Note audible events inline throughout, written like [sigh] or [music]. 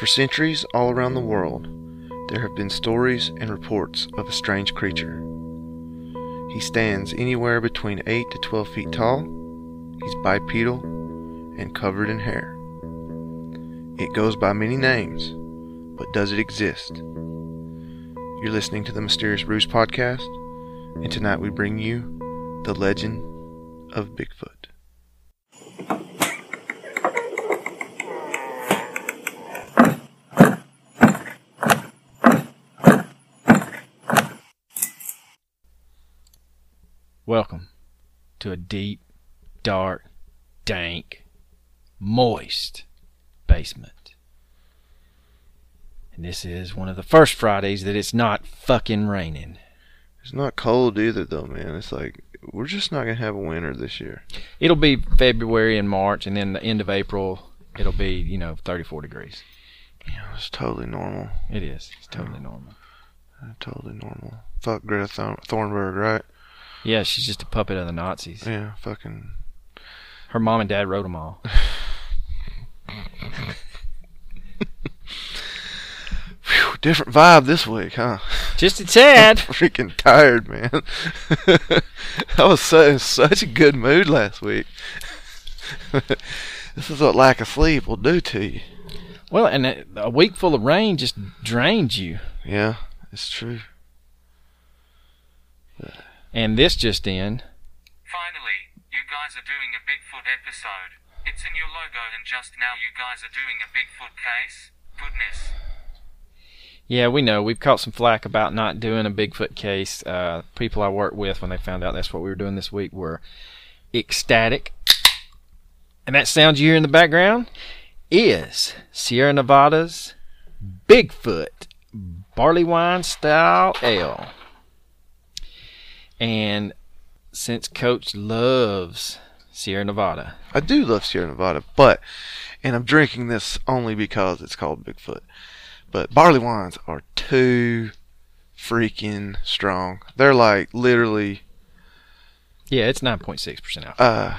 For centuries, all around the world, there have been stories and reports of a strange creature. He stands anywhere between 8 to 12 feet tall. He's bipedal and covered in hair. It goes by many names, but does it exist? You're listening to the Mysterious Brews podcast, and tonight we bring you the legend of Bigfoot. Welcome to a deep, dark, dank, moist basement. And this is one of the first Fridays that it's not fucking raining. It's not cold either, though, man. It's like we're just not gonna have a winter this year. It'll be February and March, and then the end of April, it'll be, you know, 34 degrees. Yeah, it's totally normal. It is. It's totally normal. Uh, Totally normal. Fuck Greta Thorn- Thornburg, right? Yeah, she's just a puppet of the Nazis. Yeah, fucking. Her mom and dad wrote them all. [laughs] Phew, different vibe this week, huh? Just a tad. [laughs] Freaking tired, man. [laughs] I was so, in such a good mood last week. this is what lack of sleep will do to you. Well, and a a week full of rain just drains you. Yeah, it's true. And this just in. Finally, you guys are doing a Bigfoot episode. It's in your logo and just now you guys are doing a Bigfoot case. Goodness. Yeah, we know. We've caught some flack about not doing a Bigfoot case. Uh, people I work with, when they found out that's what we were doing this week, were ecstatic. And that sound you hear in the background is Sierra Nevada's Bigfoot Barley Wine Style Ale. And since Coach loves Sierra Nevada, I do love Sierra Nevada, but, and I'm drinking this only because it's called Bigfoot. But barley wines are too freaking strong. They're like literally, yeah, it's 9.6% alcohol. uh,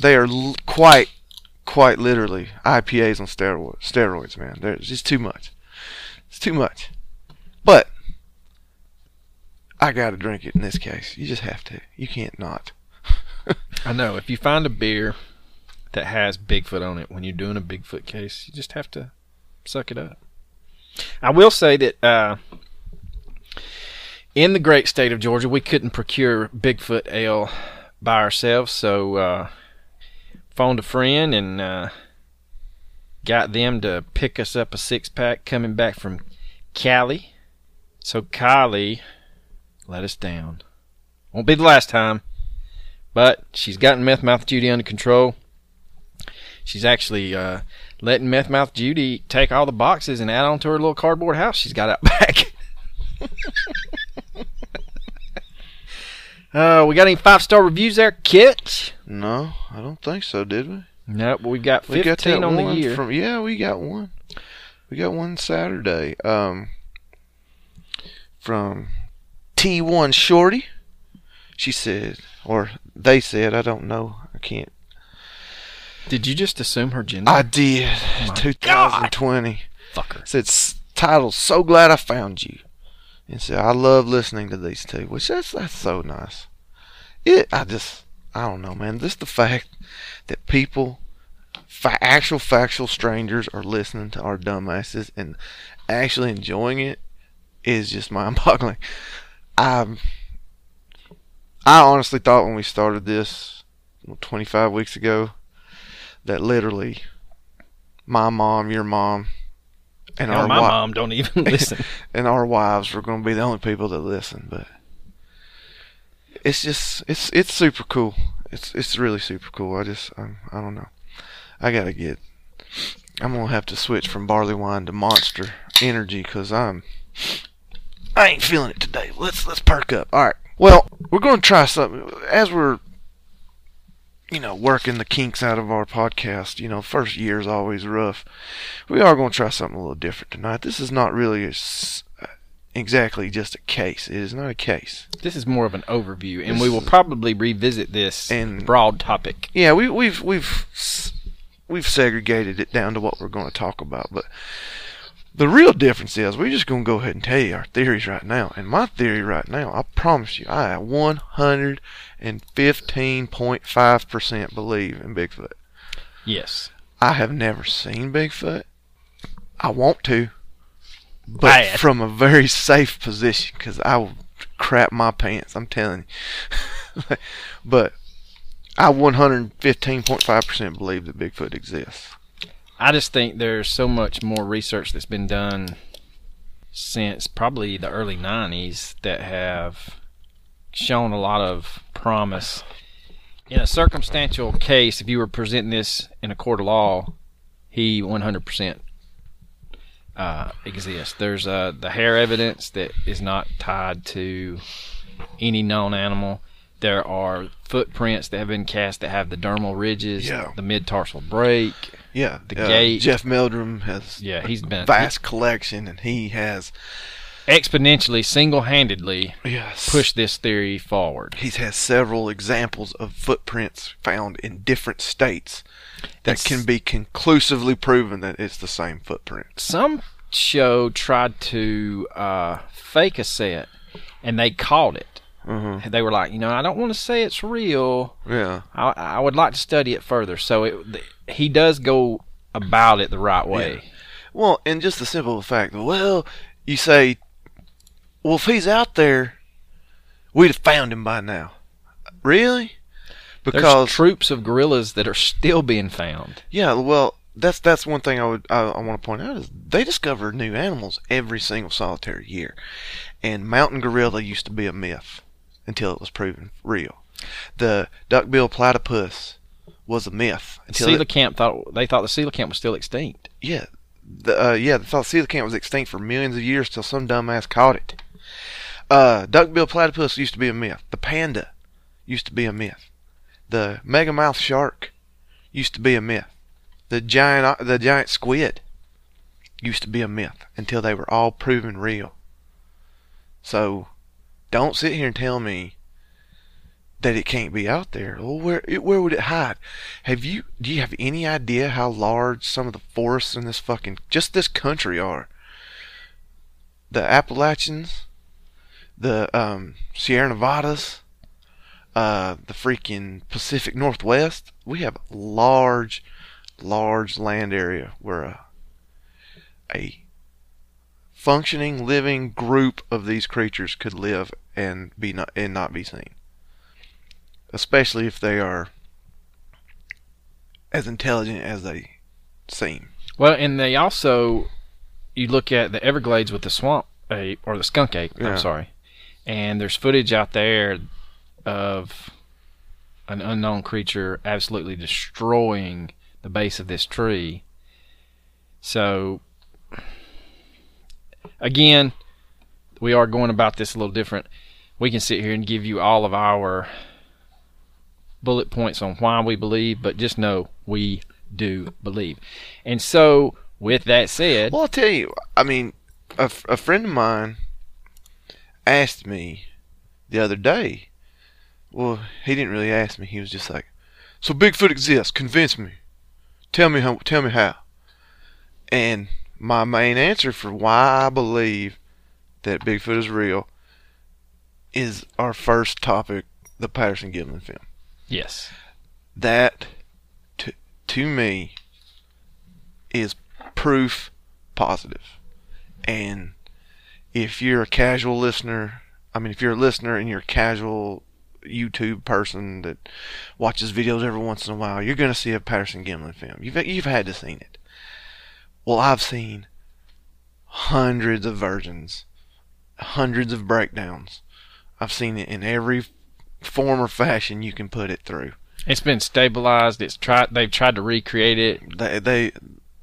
they are l- quite, quite literally IPAs on steroids. Steroids, man. They're just too much. It's too much. But I gotta drink it in this case. You just have to. You can't not. [laughs] I know. If you find a beer that has Bigfoot on it when you're doing a Bigfoot case, you just have to suck it up. I will say that uh, in the great state of Georgia, we couldn't procure Bigfoot ale by ourselves, so uh, phoned a friend and uh, got them to pick us up a six pack coming back from Cali. So Kylie let us down. Won't be the last time. But she's gotten Meth Mouth Judy under control. She's actually uh, letting Meth Mouth Judy take all the boxes and add on to her little cardboard house she's got out [laughs] back. [laughs] uh, we got any five star reviews there, Kit? No, I don't think so. Did we? Nope, but we've got We 15 got that on the year. from yeah, we got one. We got one Saturday. Um from T1 Shorty. She said or they said, I don't know. I can't. Did you just assume her gender? I did. Oh my 2020. Fucker. Said title So glad I found you. And said I love listening to these two, which that's that's so nice. It I just I don't know, man. Just the fact that people fa- actual factual strangers are listening to our dumbasses and actually enjoying it is just mind-boggling. I I honestly thought when we started this 25 weeks ago that literally my mom, your mom, and our my wi- mom don't even [laughs] listen. and our wives were going to be the only people that listen. But it's just it's it's super cool. It's it's really super cool. I just um, I don't know. I gotta get. I'm gonna have to switch from barley wine to Monster Energy because I'm. I ain't feeling it today. Let's let's perk up. All right. Well, we're gonna try something as we're. You know, working the kinks out of our podcast. You know, first year is always rough. We are going to try something a little different tonight. This is not really a s uh, exactly just a case. It is not a case. This is more of an overview, and This we will probably revisit this And- broad topic. Yeah, we, we've we've we've segregated it down to what we're going to talk about. But the real difference is we're just going to go ahead and tell you our theories right now. And my theory right now, I promise you, I 115.5% believe in Bigfoot. Yes. I have never seen Bigfoot. I want to, but Bad. from a very safe position because I will crap my pants. I'm telling you. [laughs] but I 115.5% believe that Bigfoot exists. I just think there's so much more research that's been done since probably the early 90s that have shown a lot of promise. In a circumstantial case, if you were presenting this in a court of law, he 100% uh, exists. There's uh, the hair evidence that is not tied to any known animal. There are footprints that have been cast that have the dermal ridges, Yeah. the mid-tarsal break. Yeah, The uh, gait. Jeff Meldrum has Yeah, he's been vast collection, and he has exponentially, single-handedly yes pushed this theory forward. He has several examples of footprints found in different states that It's- can be conclusively proven that it's the same footprint. Some show tried to uh, fake a set, and they caught it. Uh-huh. They were like, you know, I don't want to say it's real. Yeah. I, I would like to study it further. So it, he does go about it the right way. Well, and just the simple fact well, you say, well, if he's out there, we'd have found him by now. Really? Because There's troops of gorillas that are still being found. yeah, well, that's that's one thing I would I, I want to point out is they discover new animals every single solitary year, and mountain gorilla used to be a myth until it was proven real. The duckbill platypus was a myth until it- Coelacanth thought they thought the coelacanth was still extinct. Yeah, the, uh, yeah, they thought coelacanth was extinct for millions of years till some dumbass caught it. Uh, duckbill platypus used to be a myth. The panda used to be a myth. The megamouth shark used to be a myth. The giant, the giant squid used to be a myth until they were all proven real. So, don't sit here and tell me that it can't be out there. Well, where it, where would it hide? Have you do you have any idea how large some of the forests in this fucking just this country are? The Appalachians, the um, Sierra Nevadas, uh, the freaking Pacific Northwest. We have large, large land area where a, a functioning, living group of these creatures could live and be not and not be seen especially if they are as intelligent as they seem. Well, and they also, you look at the Everglades with the swamp ape or the skunk ape. Yeah. I'm sorry, and there's footage out there of an unknown creature absolutely destroying the base of this tree. So, again, we are going about this a little different. We can sit here and give you all of our bullet points on why we believe, but just know we do believe. And so, with that said, Well, I'll tell you. I mean, a friend of mine asked me the other day. Well, he didn't really ask me. He was just like, "So Bigfoot exists? Convince me. Tell me how. Tell me how." And my main answer for why I believe that Bigfoot is real is our first topic, the Patterson Gimlin film. Yes, that to, to me is proof positive. and if you're a casual listener i mean if you're a listener and you're a casual youtube person that watches videos every once in a while you're going to see a patterson gimlin film. You've, you've had to seen it. Well i've seen hundreds of versions hundreds of breakdowns. I've seen it in every form or fashion you can put it through it's been stabilized. It's tried. They've tried to recreate it. they they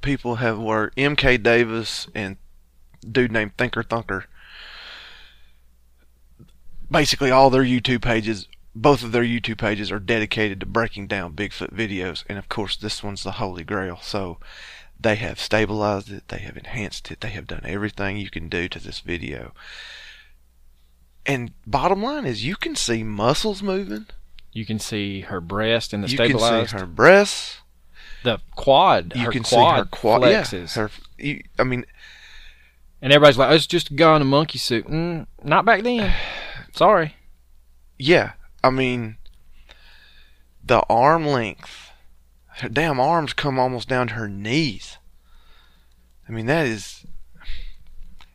people have worked MK Davis and dude named Thinker Thunker. Basically, all their YouTube pages, both of their YouTube pages, are dedicated to breaking down Bigfoot videos, and of course, this one's the holy grail. So, they have stabilized it, they have enhanced it, they have done everything you can do to this video. And bottom line is, you can see muscles moving. You can see her breast in the you stabilized. can see her breasts. the quad. You her can quad see her quad. flexes. Yeah, her. You, I mean, and everybody's like, "Oh, "It's just a guy in a monkey suit." Mm, not back then. [sighs] Sorry. yeah. I mean, the arm length. Her damn arms come almost down to her knees. I mean, that is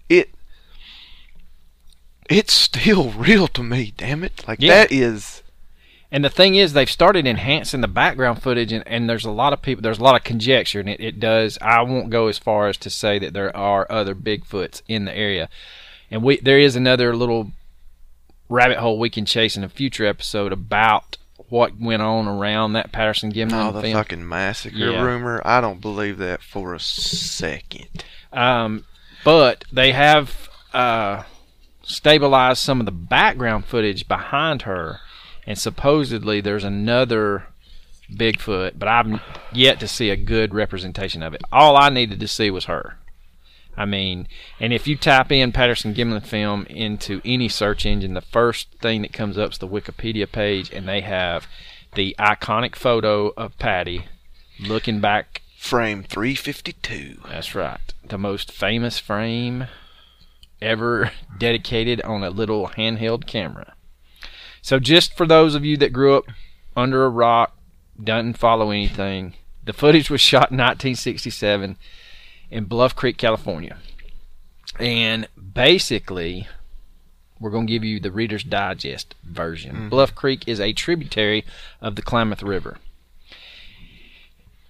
it. It's still [laughs] real to me. Damn it! Like Yeah. that is. And the thing is, they've started enhancing the background footage, and, and there's a lot of people, there's a lot of conjecture, and it, it does. I won't go as far as to say that there are other Bigfoots in the area, and we there is another little rabbit hole we can chase in a future episode about what went on around that Patterson Gimlin Oh, the film. fucking massacre Yeah. rumor. I don't believe that for a second. Um, but they have uh, stabilized some of the background footage behind her, and supposedly there's another Bigfoot, but I've yet to see a good representation of it. All I needed to see was her. I mean, and if you type in Patterson Gimlin film into any search engine, the first thing that comes up is the Wikipedia page, and they have the iconic photo of Patty looking back Frame 352. that's right. The most famous frame ever [laughs] dedicated on a little handheld camera. So, just for those of you that grew up under a rock, doesn't follow anything, the footage was shot in 1967 in Bluff Creek, California. And basically, we're going to give you the Reader's Digest version. Mm-hmm. Bluff Creek is a tributary of the Klamath River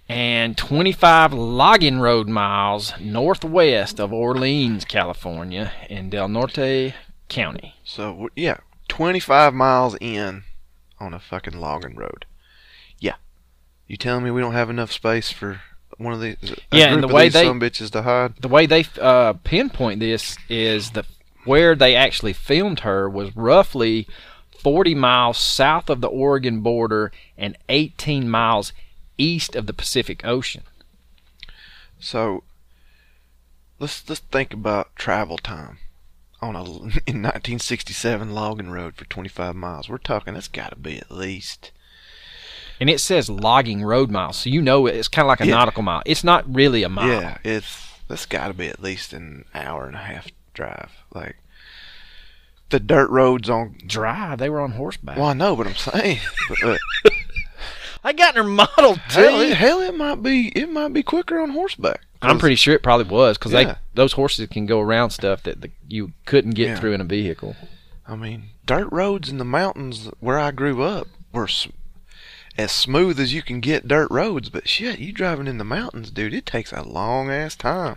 and 25 logging road miles northwest of Orleans, California, in Del Norte County. So, yeah, 25 miles in on a fucking logging road. Yeah. You telling me we don't have enough space for one of these? Yeah, and the way they- some bitches to hide? The way they uh, pinpoint this is the where they actually filmed her was roughly 40 miles south of the Oregon border and 18 miles east of the Pacific Ocean. So, let's let's think about travel time on a [laughs] in 1967 logging road for 25 miles. We're talking that's got to be at least And it says logging road miles, so you know it's kind of like a Yeah. nautical mile. It's not really a mile. yeah, it's that's got to be at least an hour and a half drive. Like the dirt roads on. Dry. They were on horseback. Well, I know, but I'm saying, [laughs] but, uh, I got in her model hell, too. it, hell, it might be it might be quicker on horseback. I'm pretty sure it probably was because Yeah. they those horses can go around stuff that the, you couldn't get Yeah. through in a vehicle. I mean, dirt roads in the mountains where I grew up were s- as smooth as you can get dirt roads. But shit, you driving in the mountains, dude, it takes a long ass time.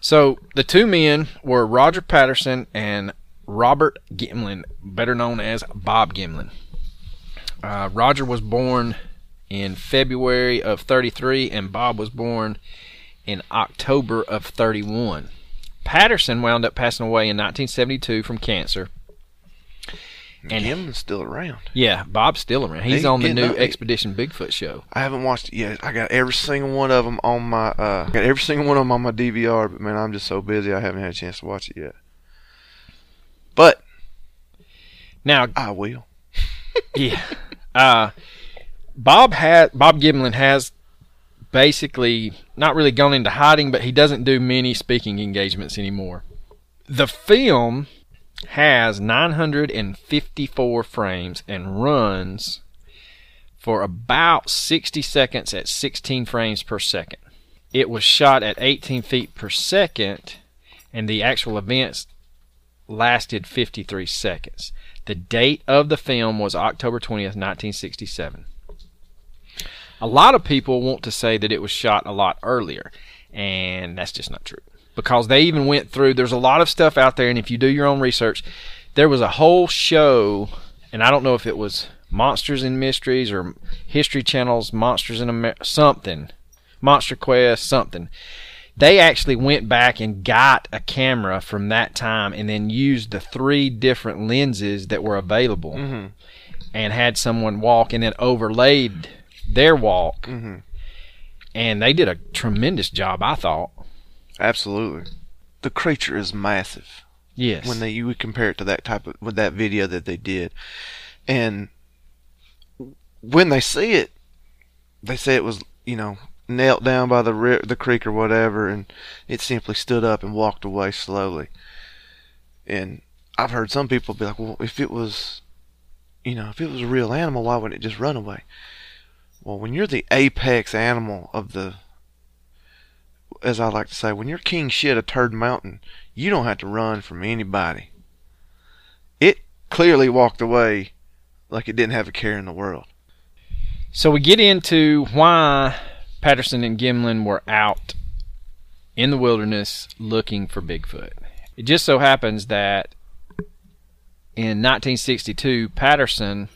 So the two men were Roger Patterson and Robert Gimlin, better known as Bob Gimlin. Uh, Roger was born in February of 33, and Bob was born in October of 31. Patterson wound up passing away in 1972 from cancer. And Gimlin's still around. Yeah, Bob's still around. He's He on the new up- Expedition Bigfoot show. I haven't watched it yet. I got every single one of them on my uh, I got every single one of them on my DVR. But man, I'm just so busy, I haven't had a chance to watch it yet. But Now, I will. [laughs] yeah. Uh, Bob had Bob Gimlin has basically not really gone into hiding, but he doesn't do many speaking engagements anymore. The film has 954 frames and runs for about 60 seconds at 16 frames per second. It was shot at 18 feet per second, and the actual events lasted 53 seconds. The date of the film was October 20th, 1967. A lot of people want to say that it was shot a lot earlier, and that's just not true. Because they even went through, there's a lot of stuff out there, and if you do your own research, there was a whole show, and I don't know if it was Monsters and Mysteries or History Channel's Monsters in America, something, Monster Quest, something they actually went back and got a camera from that time and then used the three different lenses that were available Mm-hmm. and had someone walk and then overlaid their walk Mm-hmm. and they did a tremendous job i thought Absolutely. The creature is massive. yes when they you would compare it to that type of with that video that they did, and when they see it, they say it was you know knelt down by the ri- the creek or whatever, and it simply stood up and walked away slowly. And I've heard some people be like, "Well, if it was, you know, if it was a real animal, why wouldn't it just run away?" Well, when you're the apex animal of the, as I like to say, when you're king shit of Turd Mountain, you don't have to run from anybody. It clearly walked away like it didn't have a care in the world. So we get into why Patterson and Gimlin were out in the wilderness looking for Bigfoot. It just so happens that in 1962, Patterson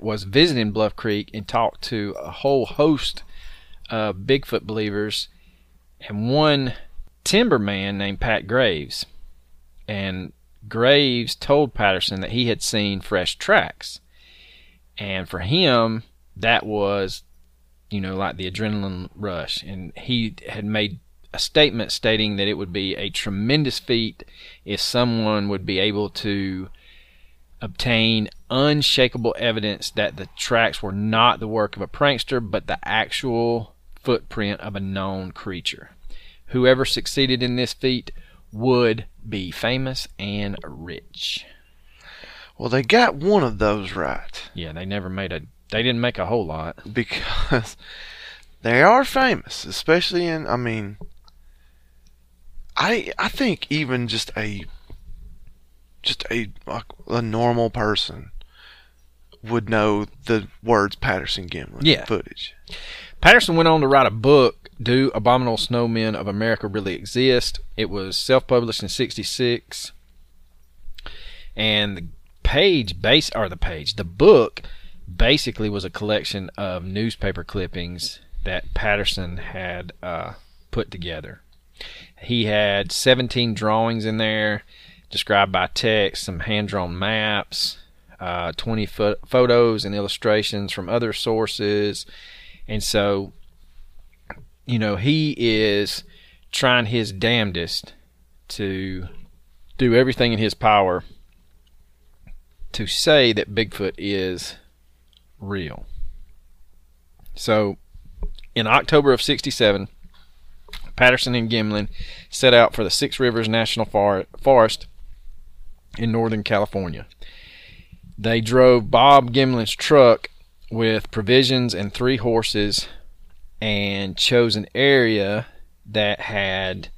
was visiting Bluff Creek and talked to a whole host of Bigfoot believers and one timberman named Pat Graves. And Graves told Patterson that he had seen fresh tracks. And for him, that was, you know, like the adrenaline rush. And he had made a statement stating that it would be a tremendous feat if someone would be able to obtain unshakable evidence that the tracks were not the work of a prankster, but the actual footprint of a known creature. Whoever succeeded in this feat would be famous and rich. Well, they got one of those right Yeah, they never made a. They didn't make a whole lot. because [laughs] they are famous, especially in. I mean, I I think even just a just a a, a normal person would know the words Patterson Gimlin Yeah. footage. Patterson went on to write a book, Do Abominable Snowmen of America Really Exist? It was self published in 66. And the page, base, or the page, the book basically was a collection of newspaper clippings that Patterson had uh, put together. He had 17 drawings in there, described by text, some hand drawn maps, uh, 20 pho- photos and illustrations from other sources. And so, you know, he is trying his damnedest to do everything in his power to say that Bigfoot is real. So, in October of 67, Patterson and Gimlin set out for the Six Rivers National Forest in Northern California. They drove Bob Gimlin's truck with provisions and three horses and chose an area that had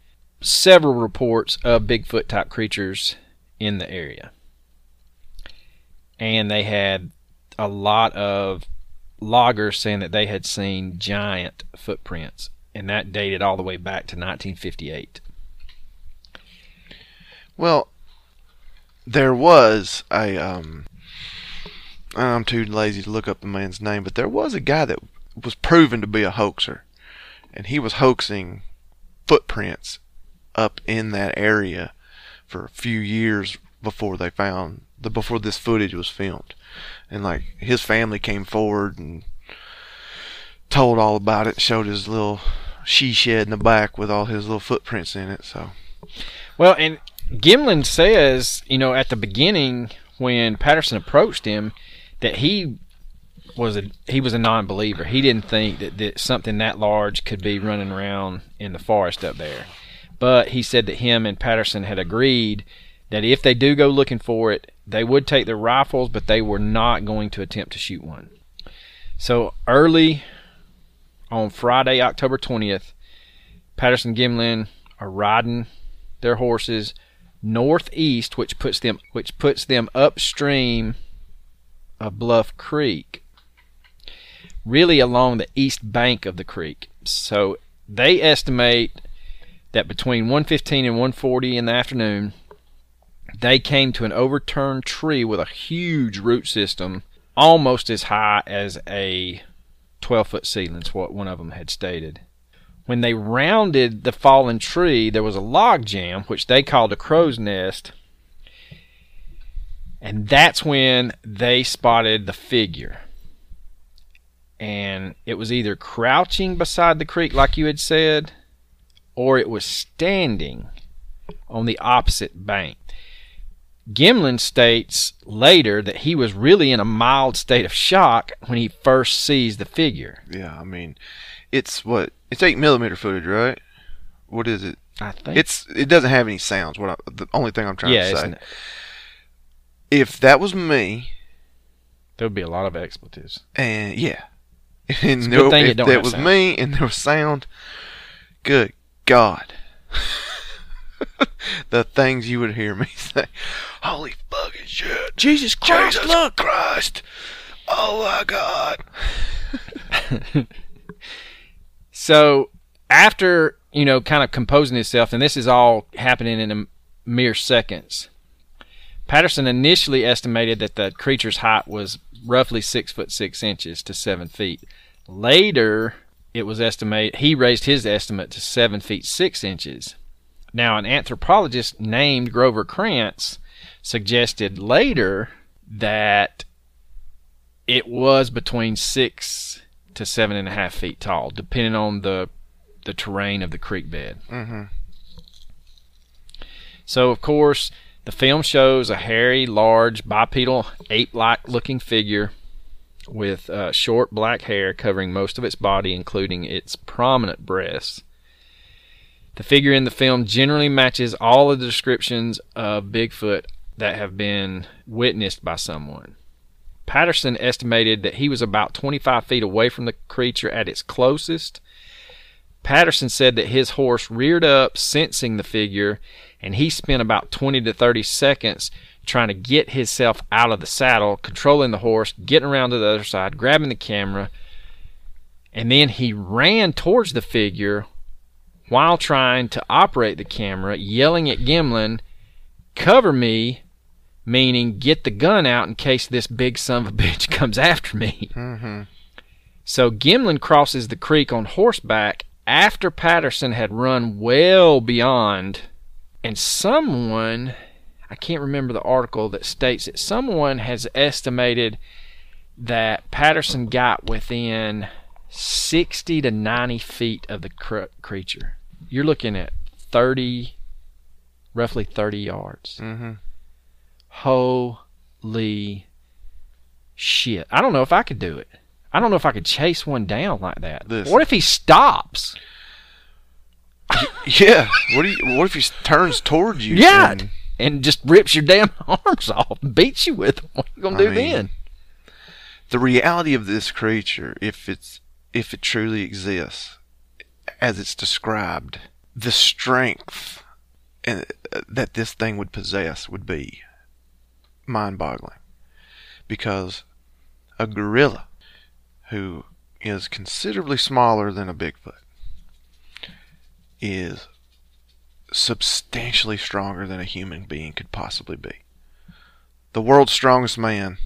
several reports of Bigfoot type creatures in the area. And they had a lot of loggers saying that they had seen giant footprints, and that dated all the way back to 1958. Well, there was a um I'm too lazy to look up the man's name, but there was a guy that was proven to be a hoaxer. And he was hoaxing footprints up in that area for a few years before they found the before this footage was filmed. And like his family came forward and told all about it, showed his little she shed in the back with all his little footprints in it, so Well, and Gimlin says, you know, at the beginning when Patterson approached him, that he was a he was a non-believer. He didn't think that, that something that large could be running around in the forest up there. But he said that him and Patterson had agreed that if they do go looking for it, they would take their rifles, but they were not going to attempt to shoot one. So early on Friday, October 20th, Patterson Gimlin are riding their horses northeast, which puts them which puts them upstream of Bluff Creek, really along the east bank of the creek. So they estimate that between 1:15 and 1:40 in the afternoon, they came to an overturned tree with a huge root system, almost as high as a 12-foot ceiling. seedling's what one of them had stated. When they rounded the fallen tree, there was a log jam, which they called a crow's nest. And that's when they spotted the figure. And it was either crouching beside the creek, like you had said, or it was standing on the opposite bank. Gimlin states later that he was really in a mild state of shock when he first sees the figure. Yeah, I mean, it's what it's eight millimeter footage, right? What is it? I think It's it doesn't have any sounds. What I, the only thing I'm trying yeah. to say. If that was me, there would be a lot of expletives. and yeah, [laughs] and there- if that was sound. me and there was sound, good God, [laughs] [laughs] the things you would hear me [laughs] say, "Holy fucking shit, Jesus Christ! Jesus look. Christ, oh my God." [laughs] So after you know, kind of composing himself, and this is all happening in a mere seconds. Patterson initially estimated that the creature's height was roughly six foot six inches to seven feet. Later, it was estimated he raised his estimate to seven feet six inches. Now, an anthropologist named Grover Krantz suggested later that it was between six to seven and a half feet tall, depending on the the terrain of the creek bed. Mm-hmm. So, of course, the film shows a hairy, large, bipedal, ape-like looking figure with uh, short black hair covering most of its body, including its prominent breasts. The figure in the film generally matches all of the descriptions of Bigfoot that have been witnessed by someone. Patterson estimated that he was about 25 feet away from the creature at its closest. Patterson said that his horse reared up, sensing the figure, and he spent about 20 to 30 seconds trying to get himself out of the saddle, controlling the horse, getting around to the other side, grabbing the camera, and then he ran towards the figure while trying to operate the camera, yelling at Gimlin, Cover me, meaning get the gun out in case this big son of a [laughs] bitch comes after me. Mm-hmm. So Gimlin crosses the creek on horseback after Patterson had run well beyond, and someone, I can't remember the article that states it, someone has estimated that Patterson got within 60 to 90 feet of the cr- creature. You're looking at 30, roughly 30 yards. Mm-hmm. Holy shit. I don't know if I could do it. I don't know if I could chase one down like that. Listen. What if he stops? [laughs] Yeah. What do you? What if he turns towards you? Yeah. and- And just rips your damn [laughs] arms off and beats you with them. What are you going to I do mean, then? the reality of this creature, if it's if it truly exists, as it's described, the strength uh, that this thing would possess would be mind-boggling. Because a gorilla, who is considerably smaller than a Bigfoot, is substantially stronger than a human being could possibly be. The world's strongest man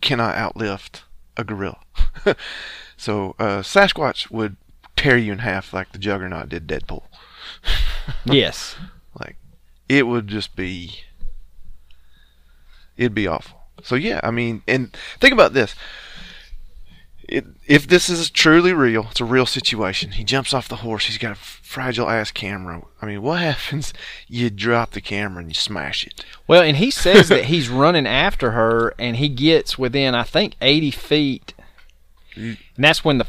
cannot outlift a gorilla. [laughs] so uh, Sasquatch would tear you in half like the Juggernaut did Deadpool. [laughs] Yes. Like it would just be it'd be awful. So yeah, I mean, and think about this. It, if this is truly real, it's a real situation. He jumps off the horse. He's got a fragile ass camera. I mean, what [laughs] happens? You drop the camera and you smash it. Well, and he says that he's running after her and he gets within, I think, 80 feet. And that's when the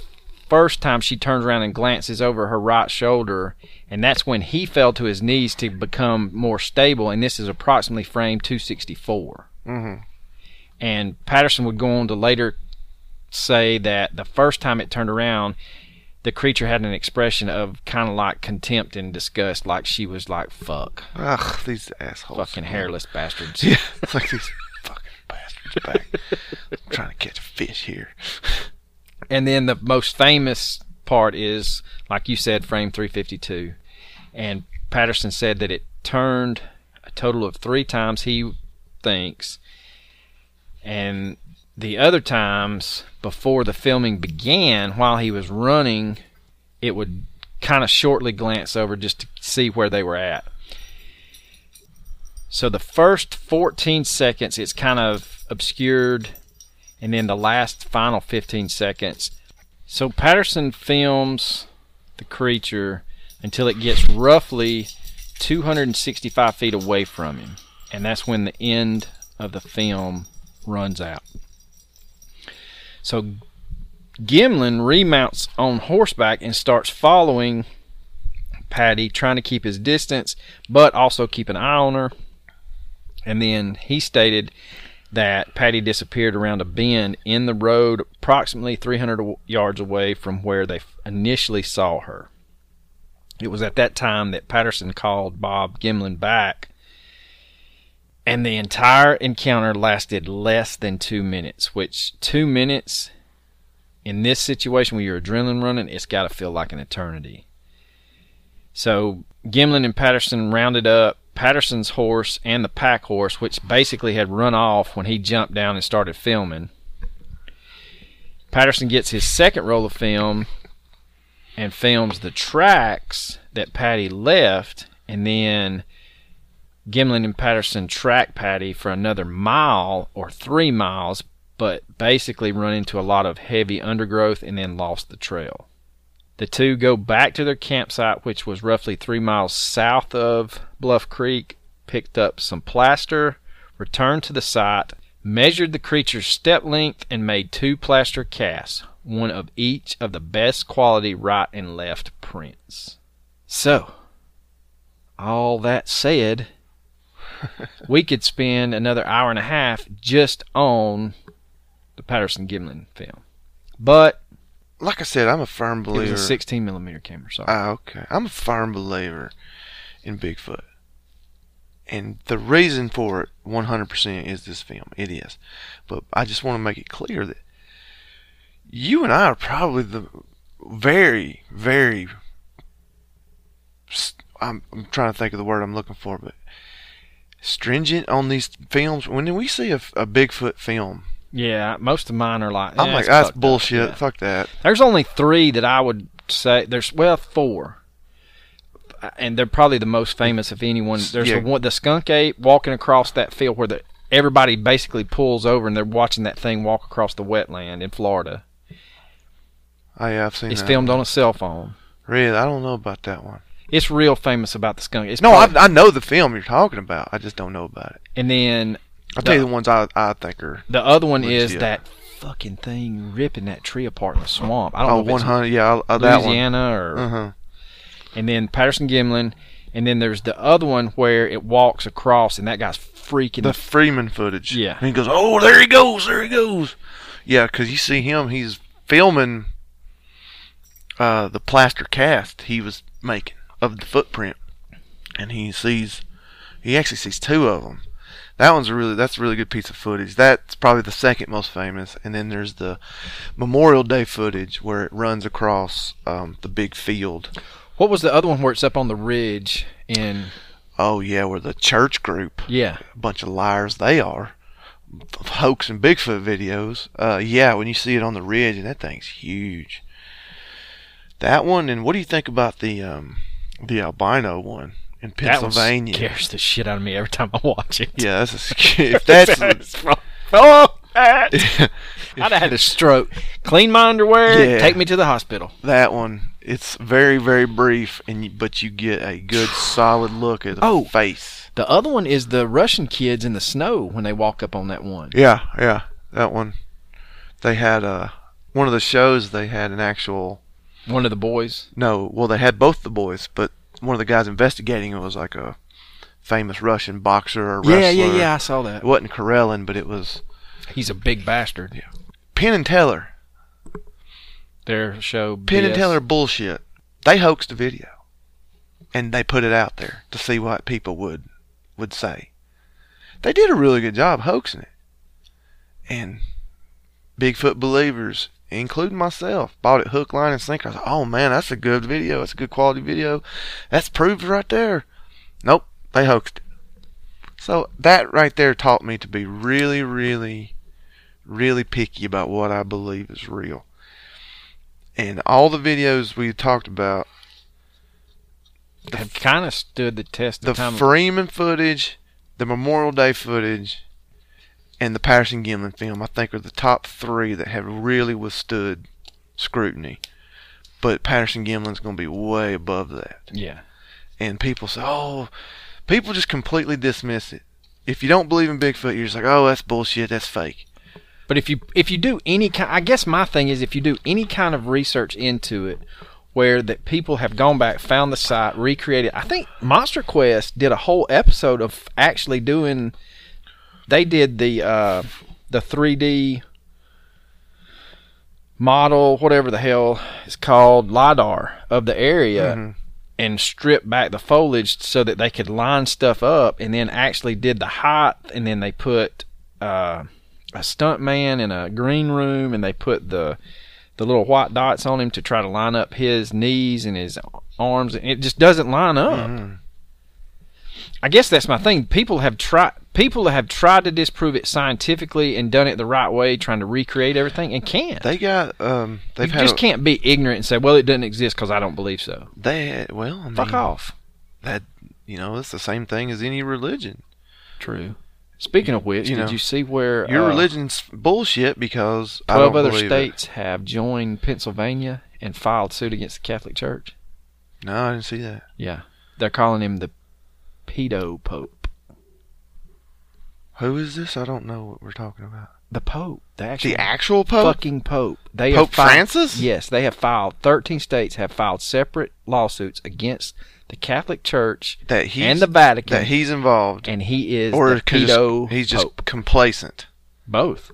first time she turns around and glances over her right shoulder. And that's when he fell to his knees to become more stable. And this is approximately frame 264. Mm-hmm. And Patterson would go on to later say that the first time it turned around, the creature had an expression of kind of like contempt and disgust, like she was like, fuck, Ugh, these assholes. fucking hairless bastards. Yeah, it's like these [laughs] fucking bastards back. I'm trying to catch a fish here. And then the most famous part is, like you said, frame 352. And Patterson said that it turned a total of three times, he thinks. And the other times, before the filming began, while he was running, it would kind of shortly glance over just to see where they were at. So the first 14 seconds, it's kind of obscured and then the last final 15 seconds. So Patterson films the creature until it gets roughly 265 feet away from him, and that's when the end of the film runs out. So Gimlin remounts on horseback and starts following Patty, trying to keep his distance, but also keep an eye on her. And then he stated that Patty disappeared around a bend in the road, approximately 300 yards away from where they initially saw her. It was at that time that Patterson called Bob Gimlin back, and the entire encounter lasted less than two minutes, which two minutes in this situation where your adrenaline running, it's got to feel like an eternity. So Gimlin and Patterson rounded up Patterson's horse and the pack horse, which basically had run off when he jumped down and started filming. Patterson gets his second roll of film and films the tracks that Patty left, and then Gimlin and Patterson track Patty for another mile or three miles, but basically run into a lot of heavy undergrowth and then lost the trail. The two go back to their campsite, which was roughly three miles south of Bluff Creek, picked up some plaster, returned to the site, measured the creature's step length, and made two plaster casts, one of each of the best quality right and left prints. So, all that said, [laughs] we could spend another hour and a half just on the Patterson Gimlin film. But Like I said, I'm a firm it believer. was a 16 millimeter camera. Sorry. Ah, okay. I'm a firm believer in Bigfoot. And the reason for it, 100%, is this film. It is. But I just want to make it clear that you and I are probably the very, very. I'm, I'm trying to think of the word I'm looking for, but stringent on these films. When we see a, a Bigfoot film, yeah, most of mine are like. I'm "Eh, like, that's fucked up." bullshit. Fuck that. There's only three that I would say. There's well four, and they're probably the most famous of anyone. There's Yeah. the one, the skunk ape walking across that field where the everybody basically pulls over and they're watching that thing walk across the wetland in Florida. Oh, yeah, I've seen that. It's filmed on a cell phone. Really, I don't know about that one. It's real famous about the skunk. It's No, I, I know the film you're talking about. I just don't know about it. and then I'll tell you The- ones I, I think are. the other one is that fucking thing ripping that tree apart in the swamp. I don't Oh, know if 100. Yeah, that one. Louisiana or Uh huh. and then Patterson Gimlin, and then there's the other one where it walks across, and that guy's freaking. The Freeman footage. Yeah. And he goes, oh, there he goes, there he goes. Yeah, because you see him, he's filming uh, the plaster cast he was making of the footprint. And he sees, he actually sees two of them. That one's a really, that's a really good piece of footage. That's probably the second most famous. And then there's the Memorial Day footage where it runs across um, the big field. what was the other one where it's up on the ridge? In Oh yeah, where the church group, yeah, a bunch of liars they are, hoax and Bigfoot videos. Uh, yeah, when you see it on the ridge, and that thing's huge. That one, and what do you think about the um, the albino one in that one Pennsylvania? scares the shit out of me every time I watch it. Yeah, that's a, [laughs] sc- if that's oh, that. [laughs] I'd have had a stroke. Clean my underwear. Yeah. Take me to the hospital. that one. It's very very brief, and you, but you get a good [sighs] solid look at the Oh. face. The other one is the Russian kids in the snow when they walk up on that one. Yeah, yeah, that one. They had uh, one of the shows. They had an actual One of the boys. No, well, they had both the boys, but one of the guys investigating it was like a famous Russian boxer or wrestler. Yeah, yeah, yeah. I saw that. It wasn't Karelin, but it was He's a big bastard. Penn and Teller. Their show. Penn and Teller bullshit. They hoaxed a video, and they put it out there to see what people would would say. They did a really good job hoaxing it, and Bigfoot believers, including myself, bought it hook, line, and sinker. I was like, "Oh man, that's a good video. That's a good quality video. That's proof right there." Nope, they hoaxed it. So that right there taught me to be really, really, really picky about what I believe is real. And all the videos we talked about, have kind of stood the test the of time. Freeman footage, the Memorial Day footage, and the Patterson Gimlin film, I think are the top three that have really withstood scrutiny. But Patterson Gimlin's going to be way above that. yeah. And people say, oh, people just completely dismiss it. If you don't believe in Bigfoot, you're just like, oh, that's bullshit, that's fake. But if you if you do any kind, I guess my thing is if you do any kind of research into it, where that people have gone back, found the site, recreated. I think Monster Quest did a whole episode of actually doing. They did the uh, the 3D model, whatever the hell it's called, lidar of the area, and stripped back the foliage so that they could line stuff up, and then actually did the height, and then they put uh, a stunt man in a green room, and they put the the little white dots on him to try to line up his knees and his arms, and it just doesn't line up. I guess that's my thing. People have tried. People have tried to disprove it scientifically and done it the right way, trying to recreate everything, and can't. They got um. They've you had just a- can't be ignorant and say, "Well, it doesn't exist because I don't believe so." They well, I mean, Fuck off. That you know, it's the same thing as any religion. True. Speaking of which, You did know, you see where Your uh, religion's bullshit because I twelve don't other believe it. states have joined Pennsylvania and filed suit against the Catholic Church? No, I didn't see that. Yeah, they're calling him the pedo pope. Who is this? I don't know what we're talking about. The pope, the actual The actual pope. fucking pope. They Pope have filed, Francis? Yes, they have filed. Thirteen states have filed separate lawsuits against the Catholic Church that he's and the Vatican, that he's involved, and he is or the pedo he's just pope. complacent. Both.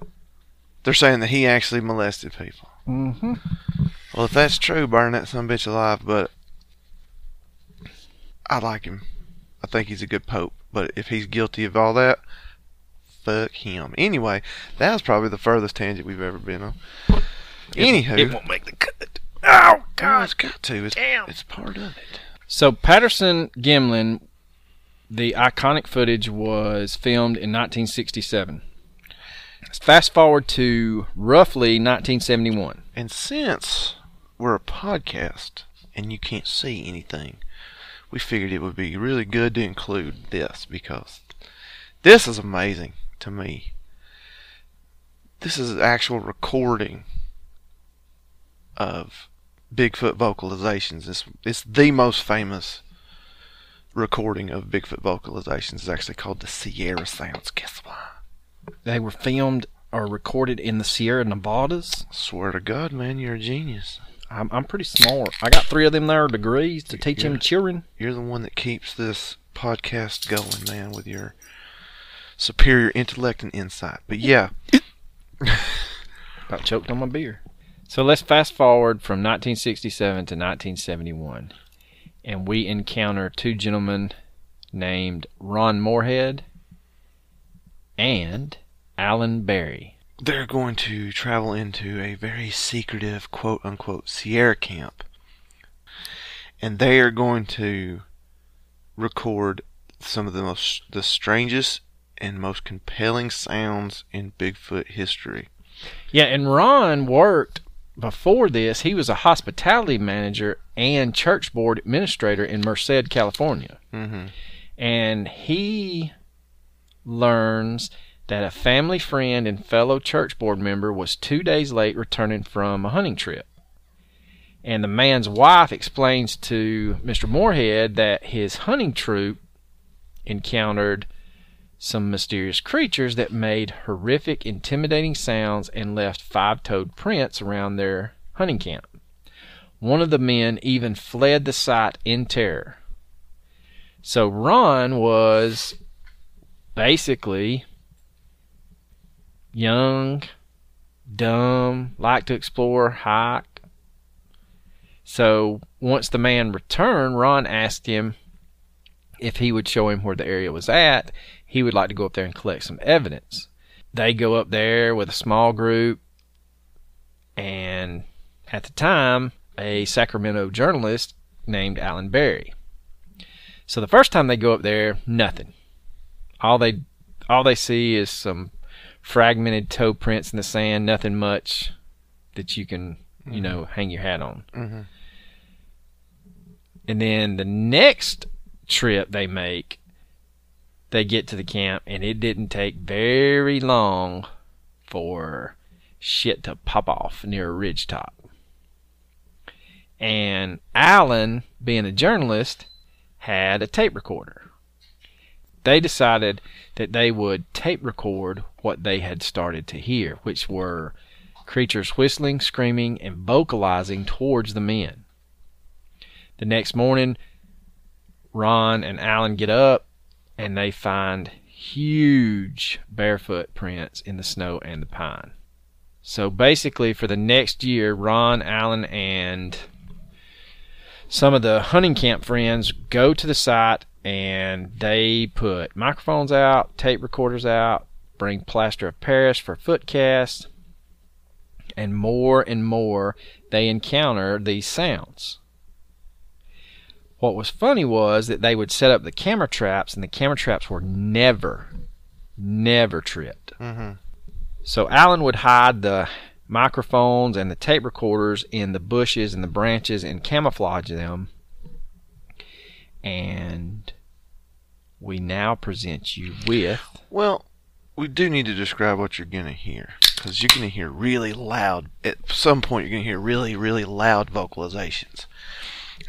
They're saying that he actually molested people. Mm-hmm. Well, if that's true, burn that some bitch alive. But I like him. I think he's a good pope. But if he's guilty of all that, fuck him. Anyway, that was probably the furthest tangent we've ever been on. Anywho, it won't make the cut. Oh God, it's got to. It's, Damn. it's part of it. So Patterson Gimlin, the iconic footage was filmed in 1967. Fast forward to roughly 1971. And since we're a podcast and you can't see anything, we figured it would be really good to include this because this is amazing to me. This is an actual recording of Bigfoot vocalizations. It's, it's the most famous recording of Bigfoot vocalizations. It's actually called the Sierra Sounds. Guess why? They were filmed or recorded in the Sierra Nevadas. Swear to God, man, you're a genius. I'm, I'm pretty smart. I got three of them there degrees to teach them children. You're the one that keeps this podcast going, man, with your superior intellect and insight. But yeah, About choked on my beer. So let's fast forward from 1967 to 1971, and we encounter two gentlemen named Ron Morehead and Alan Berry. They're going to travel into a very secretive quote unquote Sierra camp. And they are going to record some of the most the strangest and most compelling sounds in Bigfoot history. Yeah, and Ron worked before this. He was a hospitality manager and church board administrator in Merced, California. Mm-hmm. and he learns that a family friend and fellow church board member was two days late returning from a hunting trip. And the man's wife explains to Mr. Morehead that his hunting troop encountered some mysterious creatures that made horrific, intimidating sounds and left five toed prints around their hunting camp. One of the men even fled the site in terror. So Ron was basically young, dumb, like to explore, hike. So once the man returned, Ron asked him if he would show him where the area was at. He would like to go up there and collect some evidence. They go up there with a small group, and at the time, a Sacramento journalist named Alan Berry. So the first time they go up there, nothing. All they all they see is some fragmented toe prints in the sand, nothing much that you can, you know, hang your hat on. Mm-hmm. And then the next trip they make, they get to the camp, and it didn't take very long for shit to pop off near a ridge top. And Alan, being a journalist, had a tape recorder. They decided that they would tape record what they had started to hear, which were creatures whistling, screaming, and vocalizing towards the men. The next morning, Ron and Alan get up and they find huge barefoot prints in the snow and the pine. So basically, for the next year, Ron, Alan, and some of the hunting camp friends go to the site and they put microphones out, tape recorders out, bring plaster of Paris for footcasts, and more and more they encounter these sounds. What was funny was that they would set up the camera traps, and the camera traps were never, never tripped. Mm-hmm. So Alan would hide the microphones and the tape recorders in the bushes and the branches and camouflage them. And we now present you with Well, we do need to describe what you're going to hear. Because you're going to hear really loud, at some point, you're going to hear really, really loud vocalizations.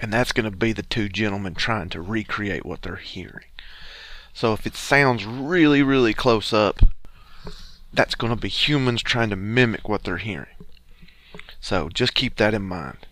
And that's going to be the two gentlemen trying to recreate what they're hearing. So if it sounds really, really close up, that's going to be humans trying to mimic what they're hearing. So just keep that in mind.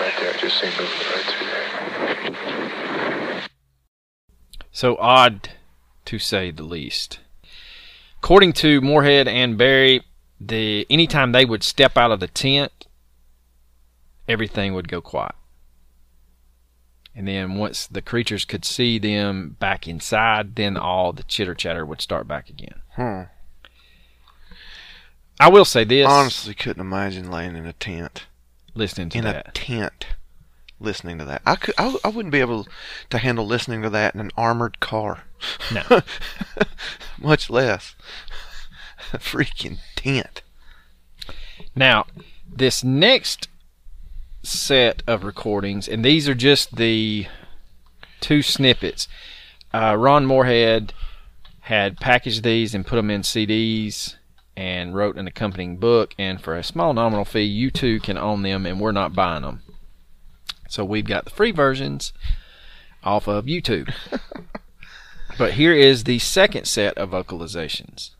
Right there, just saying move to the right. So odd, to say the least. According to Morehead and Berry, the anytime they would step out of the tent, everything would go quiet. And then once the creatures could see them back inside, then all the chitter chatter would start back again. Hmm. I will say this: Honestly, couldn't imagine laying in a tent. listening to in that, In a tent, listening to that. I could. I, I wouldn't be able to handle listening to that in an armored car. No. [laughs] Much less a freaking tent. Now, this next set of recordings, and these are just the two snippets. Uh, Ron Morehead had packaged these and put them in CDs and wrote an accompanying book. And for a small nominal fee, you too can own them, and we're not buying them. So we've got the free versions off of YouTube. [laughs] but here is the second set of vocalizations.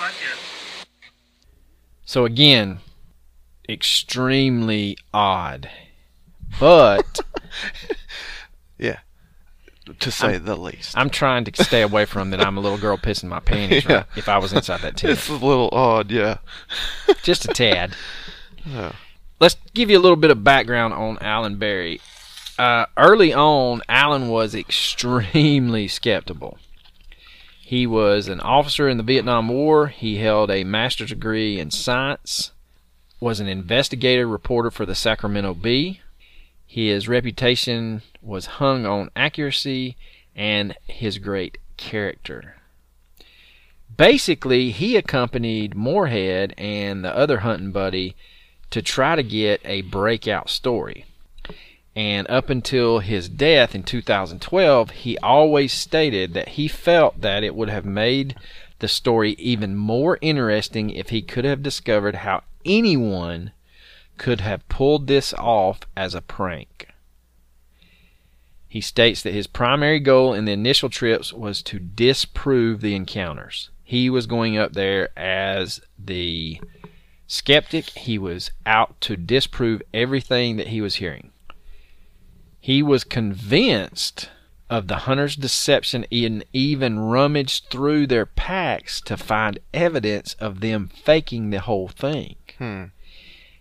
Okay, I'll go back in. So again, extremely odd. But [laughs] Yeah. to say the least. I'm trying to stay away from that. I'm a little girl pissing my panties. Yeah. Right? If I was inside that [laughs] tent, it's a little odd, yeah. [laughs] just a tad. Yeah. Let's give you a little bit of background on Alan Berry. Uh, early on, Alan was extremely skeptical. He was an officer in the Vietnam War. He held a master's degree in science. Was an investigative reporter for the Sacramento Bee. His reputation was hung on accuracy and his great character. Basically, he accompanied Morehead and the other hunting buddy to try to get a breakout story. And up until his death in 2012, he always stated that he felt that it would have made the story even more interesting if he could have discovered how anyone could have pulled this off as a prank. He states that his primary goal in the initial trips was to disprove the encounters. He was going up there as the skeptic. He was out to disprove everything that he was hearing. He was convinced of the hunter's deception and even rummaged through their packs to find evidence of them faking the whole thing. Hmm.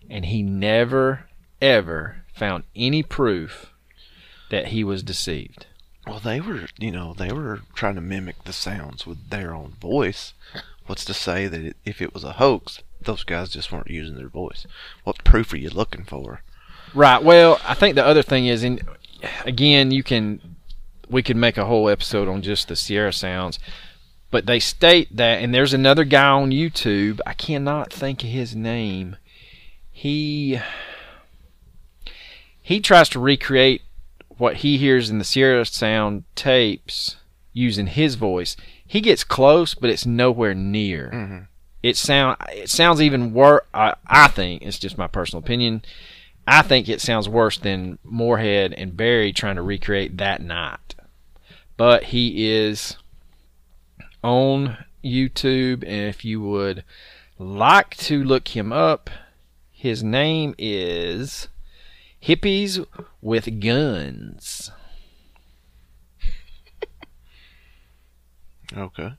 And he never, ever found any proof that he was deceived. Well, they were, you know, they were trying to mimic the sounds with their own voice. What's to say that if it was a hoax, those guys just weren't using their voice? What proof are you looking for? Right. Well, I think the other thing is, and again, you can we could make a whole episode on just the Sierra sounds, but they state that, and there's another guy on YouTube. I cannot think of his name. He he tries to recreate what he hears in the Sierra sound tapes using his voice. He gets close, but it's nowhere near. Mhm. It sound it sounds even worse. I, I think it's just my personal opinion. I think it sounds worse than Morehead and Berry trying to recreate that night. But he is on YouTube, and if you would like to look him up, his name is Hippies with Guns. Okay.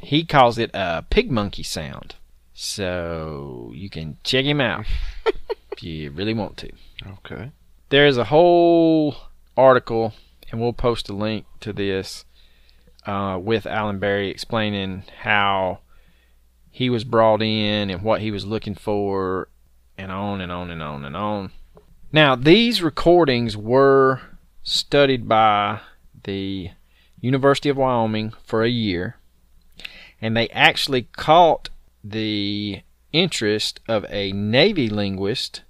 He calls it a pig monkey sound. So you can check him out [laughs] if you really want to. Okay. There's a whole article, and we'll post a link to this uh, with Alan Berry explaining how he was brought in and what he was looking for, and on and on and on and on. Now, these recordings were studied by the University of Wyoming for a year, and they actually caught the interest of a Navy linguist,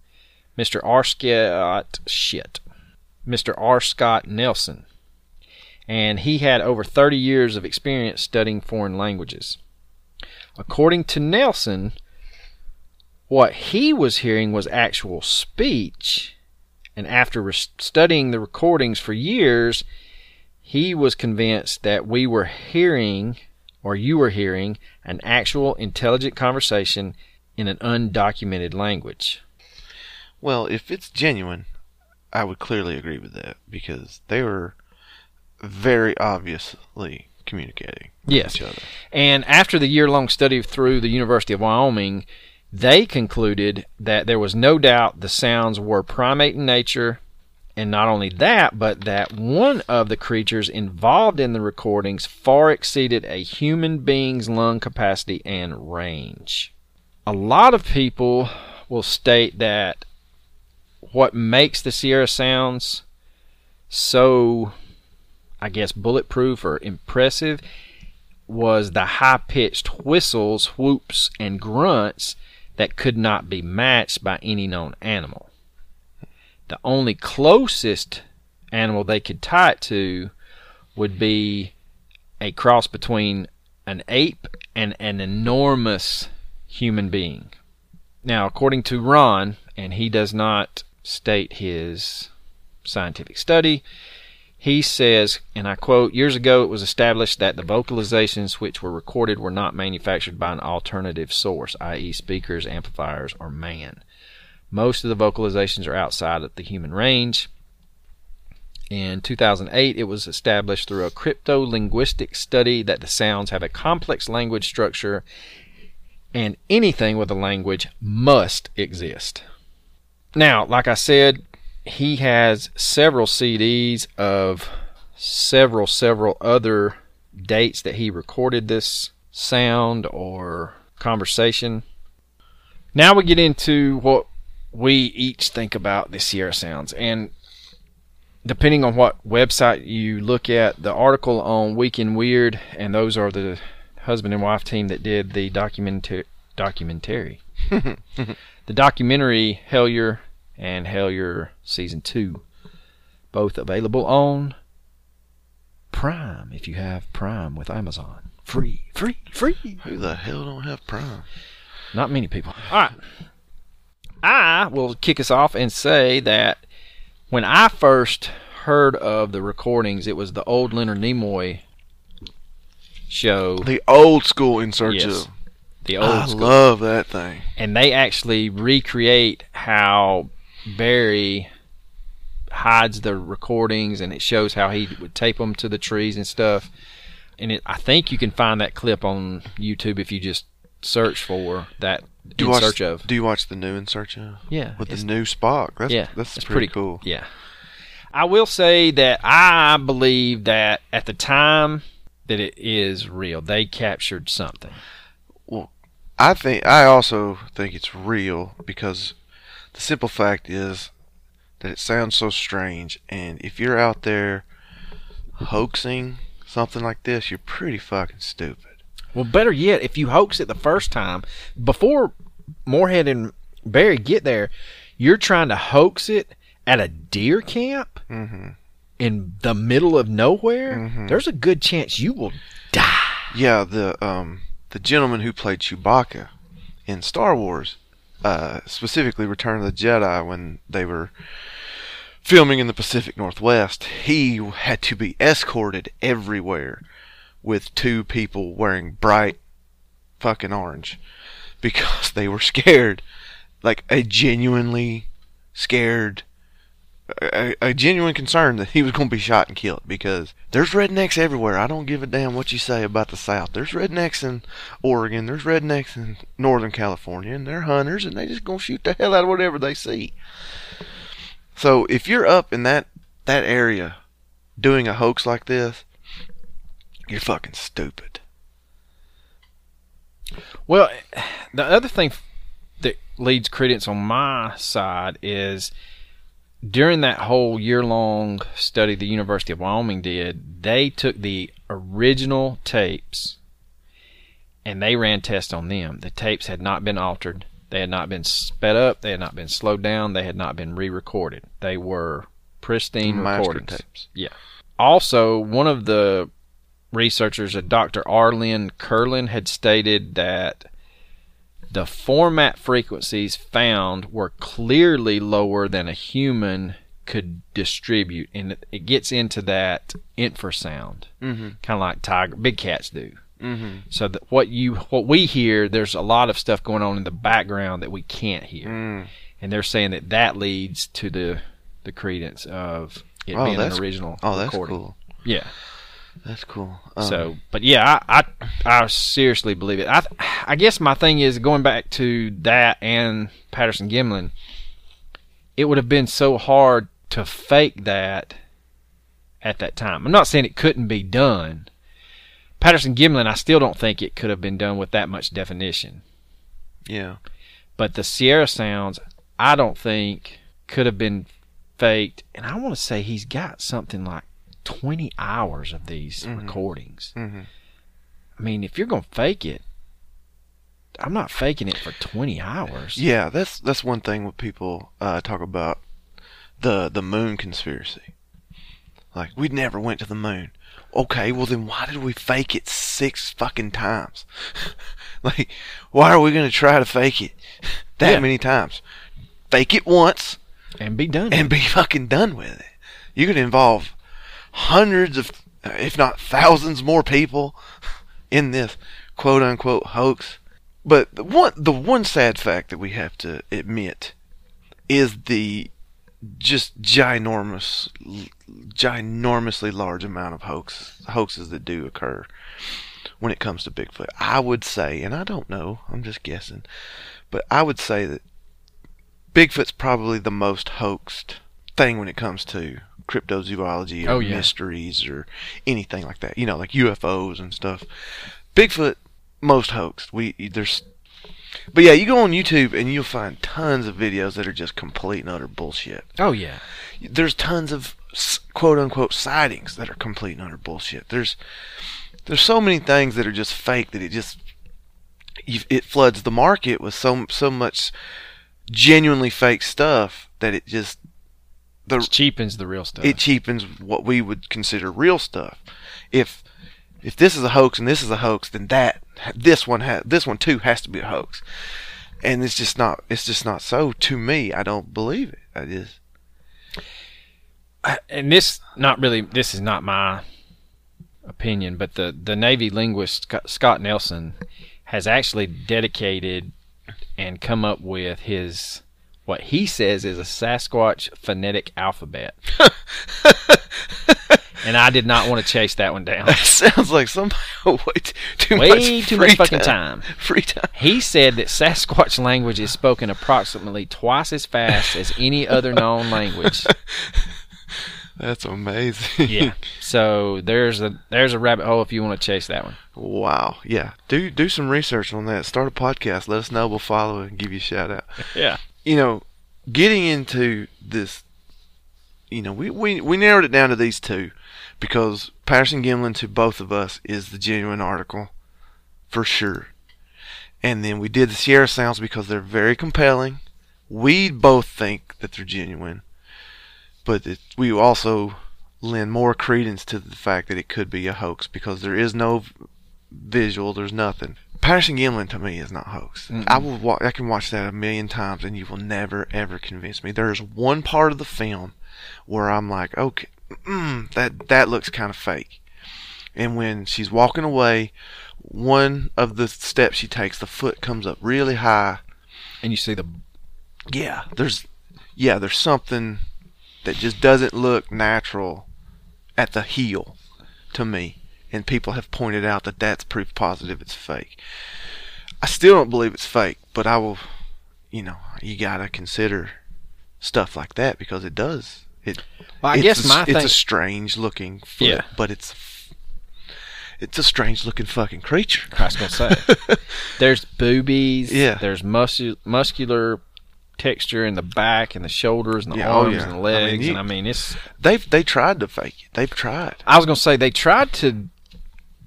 Mr. R. Scott shit, Mr. R. Scott Nelson, and he had over 30 years of experience studying foreign languages. According to Nelson, what he was hearing was actual speech, and after res- studying the recordings for years, he was convinced that we were hearing, or you are hearing, an actual intelligent conversation in an undocumented language. Well, if it's genuine, I would clearly agree with that because they were very obviously communicating with Yes. each other. And after the year long study through the University of Wyoming, they concluded that there was no doubt the sounds were primate in nature. And not only that, but that one of the creatures involved in the recordings far exceeded a human being's lung capacity and range. A lot of people will state that what makes the Sierra sounds so, I guess, bulletproof or impressive was the high pitched whistles, whoops, and grunts that could not be matched by any known animal. The only closest animal they could tie it to would be a cross between an ape and an enormous human being. Now, according to Ron, and he does not state his scientific study, he says, and I quote, years ago it was established that the vocalizations which were recorded were not manufactured by an alternative source, i.e., speakers, amplifiers, or man. Most of the vocalizations are outside of the human range. In 2008, it was established through a crypto linguistic study that the sounds have a complex language structure and anything with a language must exist. Now, like I said, he has several CDs of several, several other dates that he recorded this sound or conversation. Now we get into what we each think about the Sierra Sounds. And depending on what website you look at, the article on Week in Weird, and those are the husband and wife team that did the documentary. Documentary. [laughs] the documentary Hellier and Hellier Season 2. Both available on Prime if you have Prime with Amazon. Free, free, free. Who the hell don't have Prime? Not many people. All right. I will kick us off and say that when I first heard of the recordings, it was the old Leonard Nimoy show. The old school in search Yes. of. The old I school. love that thing. and they actually recreate how Berry hides the recordings, and it shows how he would tape them to the trees and stuff. And it, I think you can find that clip on YouTube if you just search for that Do you watch, search of. Do you watch the new in search of? Yeah, With the new Spock. That's yeah, that's it's pretty, cool. Yeah, I will say that I believe that at the time that it is real, they captured something. Well, I think I also think it's real because the simple fact is that it sounds so strange and if you're out there hoaxing something like this, you're pretty fucking stupid. Well, better yet, if you hoax it the first time, before Morehead and Berry get there, you're trying to hoax it at a deer camp hmm in the middle of nowhere. Mhm. There's a good chance you will die. Yeah, the um the gentleman who played Chewbacca in Star Wars, uh, specifically Return of the Jedi, when they were filming in the Pacific Northwest, he had to be escorted everywhere with two people wearing bright fucking orange because they were scared, like a genuinely scared. A, a genuine concern that he was going to be shot and killed because there's rednecks everywhere. I don't give a damn what you say about the South. There's rednecks in Oregon. There's rednecks in Northern California, and they're hunters, and they just gonna shoot the hell out of whatever they see. So if you're up in that that area doing a hoax like this, you're fucking stupid. Well, the other thing that leads credence on my side is during that whole year long study the University of Wyoming did, they took the original tapes and they ran tests on them. The tapes had not been altered, they had not been sped up, they had not been slowed down, they had not been re recorded. They were pristine Master recordings. tapes. Yeah. Also, one of the researchers, a Dr. R. Lynn Kirlin, had stated that the formant frequencies found were clearly lower than a human could distribute, and it- it gets into that infrasound, Mm-hmm. kind of like tiger, big cats do. Mm-hmm. So that what you what we hear, there's a lot of stuff going on in the background that we can't hear, Mm. and they're saying that that leads to the the credence of it Oh, being an original Oh, that's recording. cool. Yeah. That's cool. Um, So, but yeah, I, I I seriously believe it. I I guess my thing is going back to that and Patterson Gimlin. It would have been so hard to fake that at that time. I'm not saying it couldn't be done. Patterson Gimlin, I still don't think it could have been done with that much definition. yeah. But the Sierra sounds, I don't think could have been faked. And I want to say he's got something like 20 hours of these Mhm. recordings. Mm-hmm. I mean, if you're gonna fake it, I'm not faking it for 20 hours. Yeah, that's that's one thing when people uh, talk about the the moon conspiracy. Like we never went to the moon. Okay, well then why did we fake it six fucking times? [laughs] like, why are we gonna try to fake it [laughs] that Yeah. many times? Fake it once and be done. and be fucking done with it. You could involve hundreds of, if not thousands more people in this quote unquote hoax. But the one, the one sad fact that we have to admit is the just ginormous, ginormously large amount of hoax hoaxes that do occur when it comes to Bigfoot. I would say, and I don't know, I'm just guessing, but I would say that Bigfoot's probably the most hoaxed thing when it comes to cryptozoology or Oh, yeah. mysteries or anything like that. You know, like UFOs and stuff. Bigfoot most hoaxed. We there's but yeah, you go on YouTube and you'll find tons of videos that are just complete and utter bullshit. Oh yeah. There's tons of quote unquote sightings that are complete and utter bullshit. There's there's so many things that are just fake that it just it floods the market with so so much genuinely fake stuff that it just the It cheapens the real stuff. it cheapens what we would consider real stuff. If if this is a hoax and this is a hoax, then that this one ha- this one too has to be a hoax, and it's just not it's just not so to me. I don't believe it. I just and this not really this is not my opinion, but the the Navy linguist Scott Nelson has actually dedicated and come up with his what he says is a Sasquatch phonetic alphabet. [laughs] and I did not want to chase that one down. that sounds like somebody [laughs] way too, Way much too much fucking time. Free time. He said that Sasquatch language is spoken approximately twice as fast as any other known language. [laughs] That's amazing. Yeah. So there's a there's a rabbit hole if you want to chase that one. Wow. Yeah. Do do some research on that. Start a podcast. Let us know. We'll follow it and give you a shout out. Yeah. You know, getting into this, you know, we, we, we narrowed it down to these two because Patterson Gimlin to both of us is the genuine article for sure. And then we did the Sierra Sounds because they're very compelling. We both think that they're genuine, but it, we also lend more credence to the fact that it could be a hoax because there is no visual, there's nothing. Patterson Gimlin to me is not hoax. I will wa- I can watch that a million times and you will never ever convince me. There's one part of the film where I'm like, okay, mm, that that looks kind of fake. And when she's walking away, one of the steps she takes, the foot comes up really high. And you see the Yeah, there's yeah, there's something that just doesn't look natural at the heel to me. And people have pointed out that that's proof positive it's fake. I still don't believe it's fake, but I will, you know, you gotta consider stuff like that because it does. It. Well, I it's guess a, my it's thing a strange looking foot, Yeah. but it's it's a strange looking fucking creature. I was gonna say [laughs] there's boobies. Yeah. There's muscu- muscular texture in the back and the shoulders and the Yeah, oh, arms yeah. and the I mean, legs. you- and I mean, it's. They've they tried to fake it. They've tried I was gonna say they tried to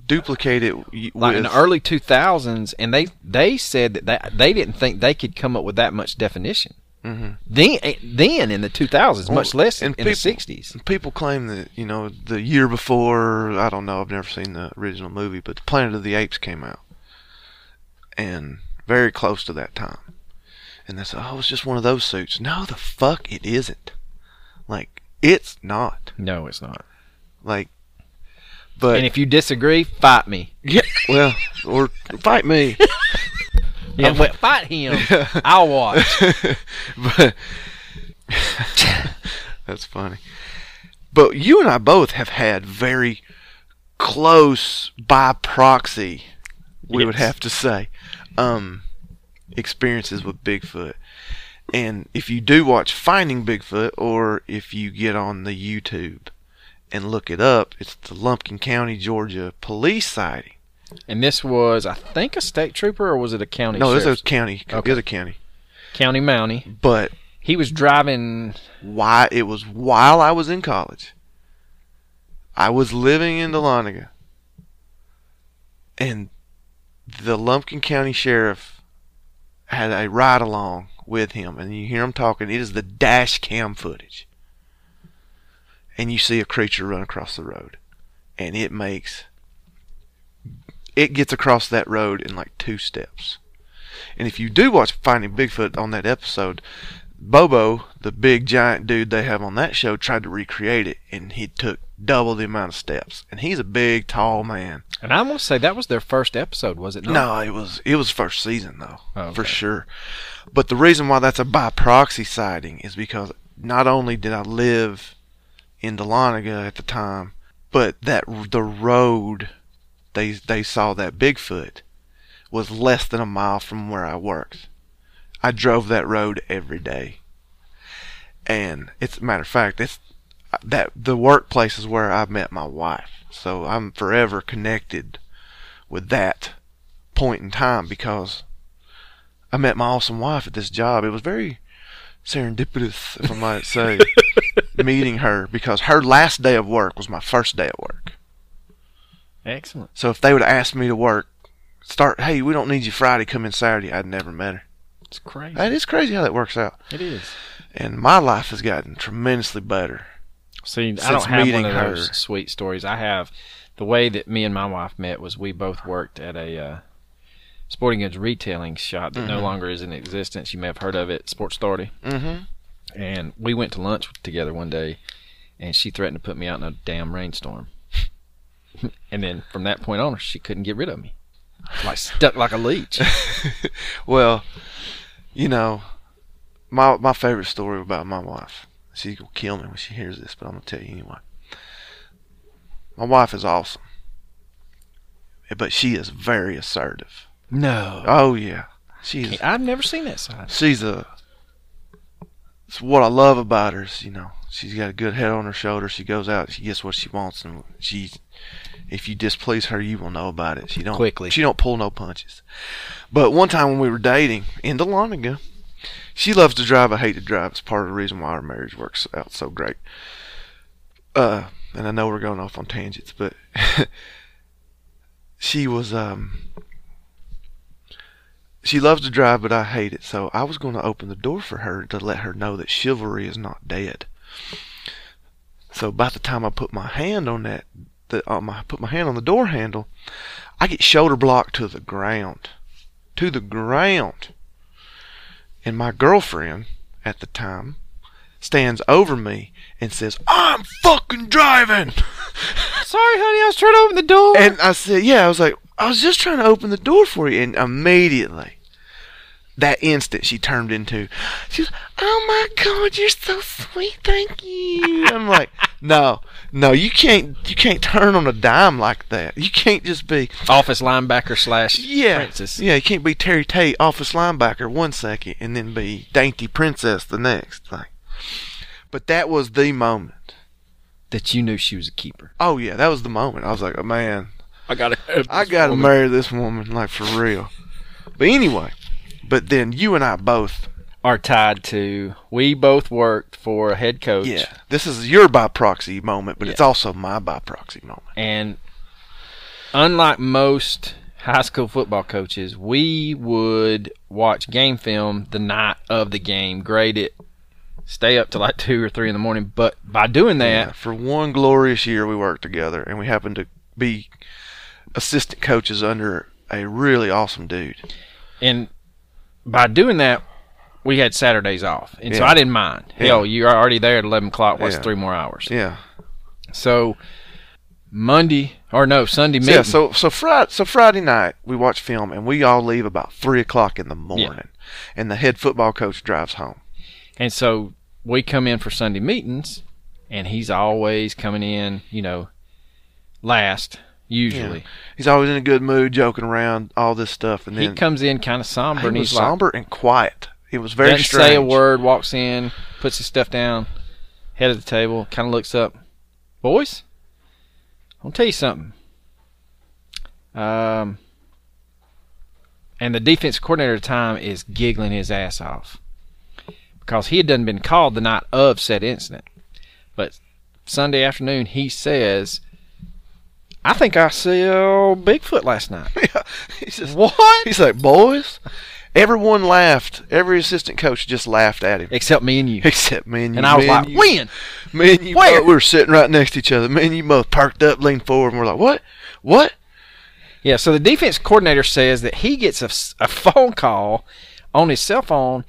duplicate it like in the early 2000s, and they they said that they, they didn't think they could come up with that much definition. Mhm. Then, then in the 2000s, much less in, in the 60s. People claim that you know the year before I don't know I've never seen the original movie, but The Planet of the Apes came out, and very close to that time, and they said, "Oh, it's just one of those suits." No, the fuck, it isn't. Like it's not. No, it's not. Like, but and if you disagree, fight me. yeah, well, or fight me. [laughs] Yeah, well, fight him. I'll watch. [laughs] but [laughs] that's funny. But you and I both have had very close by proxy, we would have to say, um, experiences with Bigfoot. And if you do watch Finding Bigfoot, or if you get on the YouTube and look it up, it's the Lumpkin County, Georgia police sighting. And this was, I think, a state trooper, or was it a county? No, this is county. Okay. It was a county. county Mountie. But He was driving. why it was while I was in college. I was living in Dahlonega. And the Lumpkin County Sheriff had a ride along with him and you hear him talking, it is the dash cam footage. And you see a creature run across the road. And it makes it gets across that road in like two steps. And if you do watch Finding Bigfoot on that episode, Bobo, the big giant dude they have on that show, tried to recreate it, and he took double the amount of steps. And he's a big, tall man. And I want to say that was their first episode, was it not? No, it was it was first season though, Oh, for sure. But the reason why that's a by proxy sighting is because not only did I live in Dahlonega at the time, but that the road they they saw that Bigfoot was less than a mile from where I worked. I drove that road every day, and it's a matter of fact, it's uh, that the workplace is where I met my wife. So I'm forever connected with that point in time because I met my awesome wife at this job. It was very serendipitous, if I might say, [laughs] meeting her because her last day of work was my first day at work. Excellent. So if they would have asked me to work, start, hey, we don't need you Friday, come in Saturday, I'd never met her. It's crazy. And it's crazy how that works out. It is. And my life has gotten tremendously better. See, I don't have one of her. those sweet stories. I have the way that me and my wife met was we both worked at a uh, sporting goods retailing shop that no Mhm. longer is in existence. You may have heard of it, Sports Authority. Mm-hmm. And we went to lunch together one day, and she threatened to put me out in a damn rainstorm. [laughs] and then from that point on, she couldn't get rid of me. Like stuck like a leech. [laughs] well, you know, my my favorite story about my wife. She's gonna kill me when she hears this, but I'm gonna tell you anyway. My wife is awesome, but she is very assertive. No, Oh yeah, she's I've never seen that side. she's a. It's what I love about her is, you know, she's got a good head on her shoulder. She goes out, she gets what she wants, and she, if you displease her, you will know about it. She don't Quickly. She don't pull no punches. But one time when we were dating in Dahlonega, she loves to drive. I hate to drive. It's part of the reason why our marriage works out so great. Uh, and I know we're going off on tangents, but [laughs] she was um she loves to drive, but I hate it. So I was going to open the door for her to let her know that chivalry is not dead. So by the time I put my hand on that, the on my put my hand on the door handle, I get shoulder blocked to the ground, to the ground. And my girlfriend at the time stands over me and says, "I'm fucking driving." [laughs] Sorry, honey, I was trying to open the door. And I said, yeah, I was like, I was just trying to open the door for you. And immediately, that instant, she turned into, she was, oh my God, you're so sweet. Thank you. I'm like, [laughs] no, no, you can't, you can't turn on a dime like that. You can't just be, Office linebacker slash yeah, princess. yeah, you can't be Terry Tate, office linebacker one second and then be dainty princess the next. Like, but that was the moment. That you knew she was a keeper. Oh yeah, that was the moment. I was like, oh, man, I got to, I gotta marry this woman, like for real. But anyway, but then you and I both, Are tied to. We both worked for a head coach. yeah, this is your by proxy moment, but it's also my by proxy moment. And unlike most high school football coaches, we would watch game film the night of the game, grade it, stay up till like [laughs] two or three in the morning. But by doing that, Yeah, for one glorious year we worked together, and we happened to be assistant coaches under a really awesome dude. and by doing that, we had Saturdays off, and so I didn't mind. Hell, you're already there at eleven o'clock. What's Yeah. three more hours? Yeah, So Monday or no Sunday meeting. yeah. So so Friday, so Friday night we watch film, and we all leave about three o'clock in the morning, and the head football coach drives home. And so we come in for Sunday meetings, and he's always coming in, you know, last, usually. He's always in a good mood, joking around, all this stuff, and then He comes in kind of somber, he and was he's like, somber and quiet. He was very doesn't strange. say a word, walks in, puts his stuff down, head of the table, kind of looks up. Boys, I'll tell you something. Um, and the defense coordinator at the time is giggling his ass off because he had done been called the night of said incident. But Sunday afternoon, he says, "I think I saw Bigfoot last night." [laughs] Yeah, He's just, what? He's like, boys, everyone laughed. Every assistant coach just laughed at him. Except me and you. [laughs] Except me and you. And I was like, you, "When?" Me and you Where? both, we were sitting right next to each other. Me and you both perked up, leaned forward, and we're like, what? What? Yeah, so the defense coordinator says that he gets a phone call on his cell phone,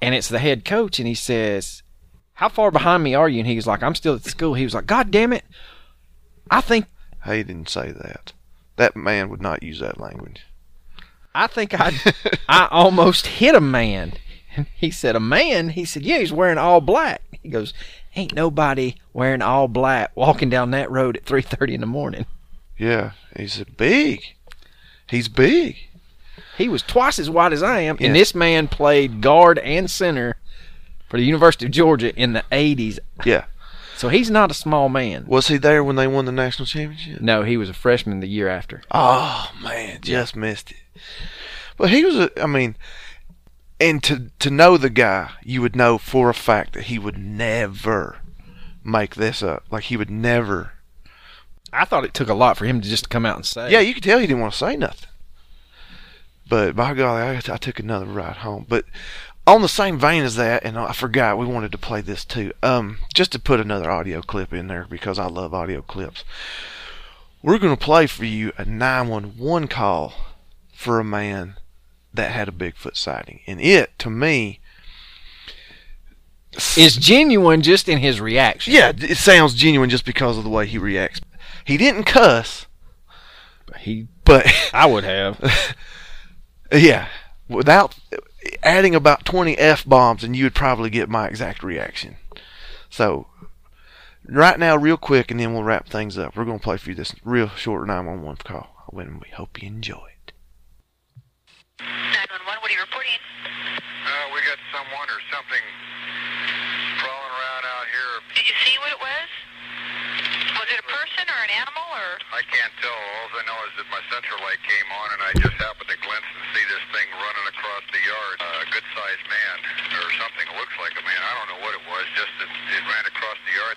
and it's the head coach, and he says, "How far behind me are you?" And he was like, "I'm still at the school." He was like, "God damn it, I think He didn't say that. That man would not use that language. I think I [laughs] I almost hit a man." And he said, A man? He said, Yeah, he's wearing all black. He goes, Ain't nobody wearing all black walking down that road at 3.30 in the morning. Yeah, he's big. He's big. He was twice as wide as I am, and this man played guard and center for the University of Georgia in the 80s. Yeah. So he's not a small man. Was he there when they won the national championship? No, he was a freshman the year after. Oh man, just missed it. But he was a I mean and to to know the guy, you would know for a fact that he would never make this up. Like he would never I thought it took a lot for him to just come out and say. Yeah, you could tell he didn't want to say nothing. But by golly, I, I took another ride home. But on the same vein as that, and I forgot we wanted to play this too. Um, just to put another audio clip in there because I love audio clips. We're going to play for you a 911 call for a man that had a Bigfoot sighting, and it to me, is genuine just in his reaction. yeah, it sounds genuine just because of the way he reacts. He didn't cuss, he. but I would have. [laughs] Yeah, without adding about 20 F bombs, and you would probably get my exact reaction. So, right now, real quick, and then we'll wrap things up. We're going to play for you this real short 911 call. And we hope you enjoy it. 911, what are you reporting? Uh, we got someone or something crawling around out here. Did you see what it was? Was it a person or an animal or? I can't tell. All I know is that my central light came on and I just happened to glimpse and see this thing running across the yard. Uh, a good-sized man or something looks like a man. I don't know what it was. Just that it ran across the yard.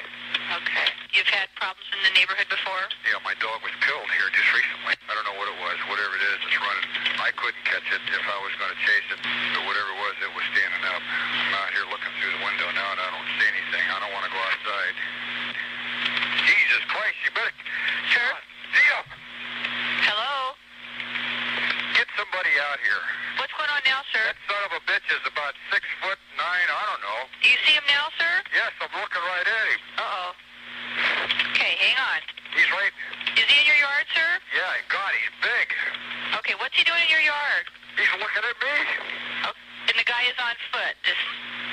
Okay. You've had problems in the neighborhood before? Yeah, my dog was killed here just recently. I don't know what it was. Whatever it is, it's running. I couldn't catch it if I was going to chase it. But whatever it was, it was standing up. I'm out here looking through the window now and I don't see anything. I don't want to go. Jesus Christ, you better... Sir? Dia, Hello? get somebody out here. What's going on now, sir? That son of a bitch is about six foot nine, I don't know. Do you see him now, sir? Yes, I'm looking right at him. Uh-oh. Okay, hang on. He's right... Is he in your yard, sir? Yeah, God, he's big. Okay, what's he doing in your yard? He's looking at me. Oh, and the guy is on foot. This,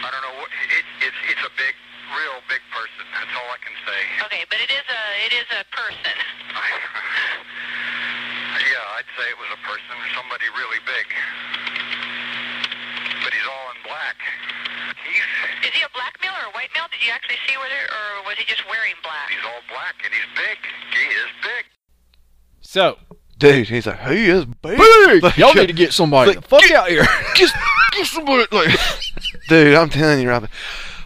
I don't know what... It, it's, it's a big, real big person. That's all I can say. okay, but it is a it is a person. [laughs] yeah, I'd say it was a person, or somebody really big. But he's all in black. He's Is he a black male or a white male? Did you actually see whether, or was he just wearing black? he's all black and he's big. He is big. So, Dude, he's like, he is big. big. Like, Y'all need to get somebody like, the fuck out here. [laughs] Just, get somebody, like, [laughs] dude, I'm telling you, Robin.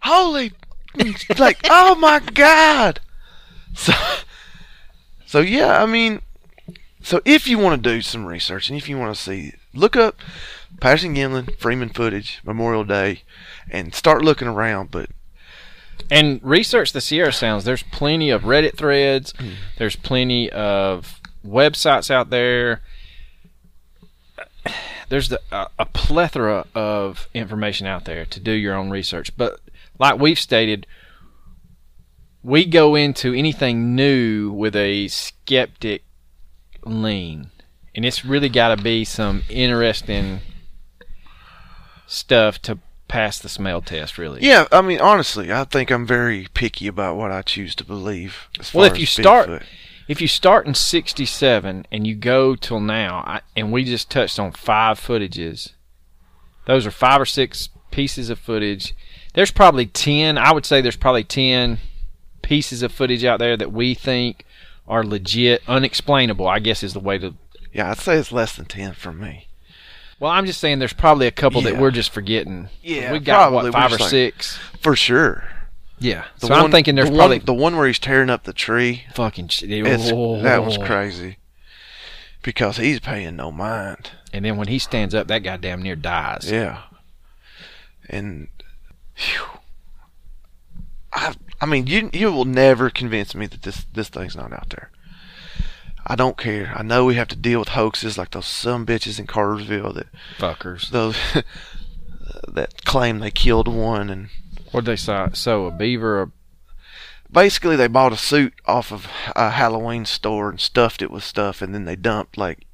Holy, like, oh my God. So, so yeah, I mean, so if you want to do some research and if you want to see, look up Patterson Gimlin Freeman footage Memorial Day, and start looking around. But and research the Sierra Sounds. There's plenty of Reddit threads. Hmm. There's plenty of websites out there. There's the, a, a plethora of information out there to do your own research. But like we've stated, we go into anything new with a skeptic lean, and it's really got to be some interesting stuff to pass the smell test. Really, yeah, I mean, honestly, I think I'm very picky about what I choose to believe. Well, if you start- Bigfoot. if you start in 67 and you go till now I, and we just touched on five footages those are five or six pieces of footage there's probably 10 i would say there's probably 10 pieces of footage out there that we think are legit unexplainable i guess is the way to yeah, I'd say it's less than ten for me. well i'm just saying there's probably a couple that we're just forgetting Yeah, we got probably. what five or like- six For sure. yeah The so i'm thinking there's the probably one, the one where he's tearing up the tree. fucking shit. That was Oh. crazy. Because he's paying no mind. and then when he stands up that guy damn near dies Yeah. And phew, I I mean you you will never convince me that this this thing's not out there. I don't care. I know we have to deal with hoaxes like those some bitches in Cartersville that fuckers those [laughs] that claim they killed one and What'd they say? So a beaver, a basically they bought a suit off of a Halloween store and stuffed it with stuff and then they dumped like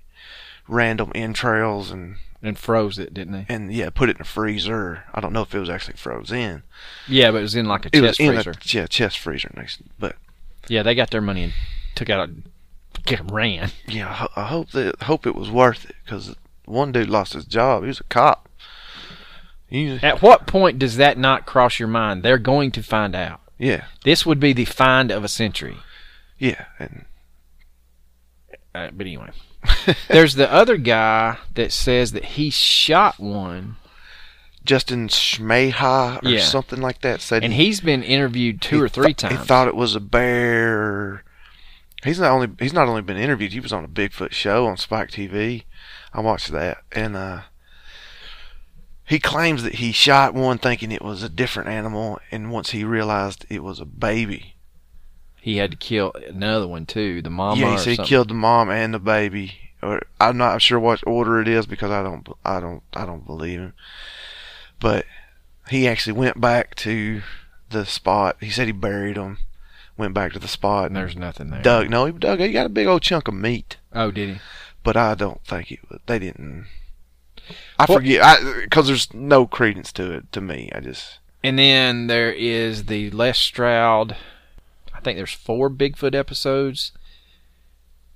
random entrails and And froze it, didn't they? and yeah, put it in a freezer. I don't know if it was actually frozen. Yeah, but it was in like a It was chest in freezer. a yeah chest freezer next, but Yeah, they got their money and took out a ran. yeah, I, hope that hope it was worth it because one dude lost his job. He was a cop. He, At what point does that not cross your mind? They're going to find out. yeah, This would be the find of a century. yeah, and Uh, but anyway, [laughs] there's the other guy that says that he shot one, Justin Smeja or Yeah. something like that said and he, he's been interviewed two or three th- times. He thought it was a bear. He's not only he's not only been interviewed. He was on a Bigfoot show on Spike TV. I watched that, and uh, he claims that he shot one thinking it was a different animal, and once he realized it was a baby, he had to kill another one too, the mom. yeah, he said he killed the mom and the baby. Or I'm not sure what order it is because I don't I don't I don't believe him. But he actually went back to the spot. He said he buried them. Went back to the spot And there's nothing there. dug. No, he dug. He got a big old chunk of meat, Oh, did he? but I don't think it. They didn't. I forget because there's no credence to it to me. I just And then there is the Les Stroud. I think there's four Bigfoot episodes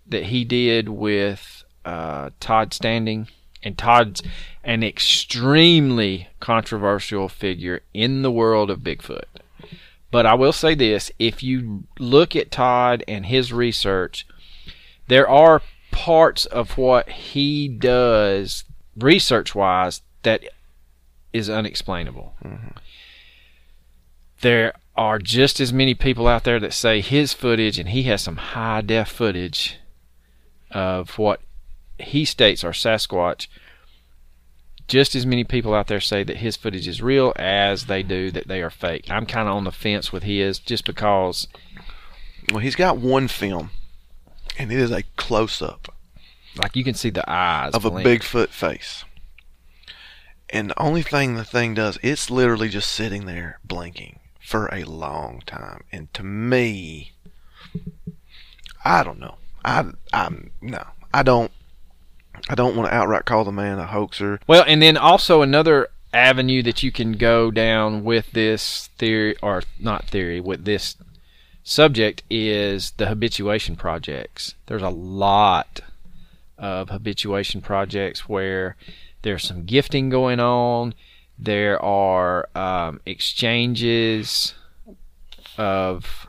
that he did with uh, Todd Standing, and Todd's an extremely controversial figure in the world of Bigfoot. But I will say this: if you look at Todd and his research, there are parts of what he does research-wise that is unexplainable. There are just as many people out there that say his footage, and he has some high def footage of what he states are Sasquatch. Just as many people out there say that his footage is real as they do that they are fake. I'm kind of on the fence with his just because well, he's got one film, and it is a close up like you can see the eyes of a. Bigfoot face. And the only thing the thing does, it's literally just sitting there blinking for a long time. And to me, I don't know. I I'm no. I don't I don't want to outright call the man a hoaxer. Well, and then also another avenue that you can go down with this theory, or not theory, with this subject is the habituation projects. There's a lot of habituation projects where there's some gifting going on. There are um, exchanges of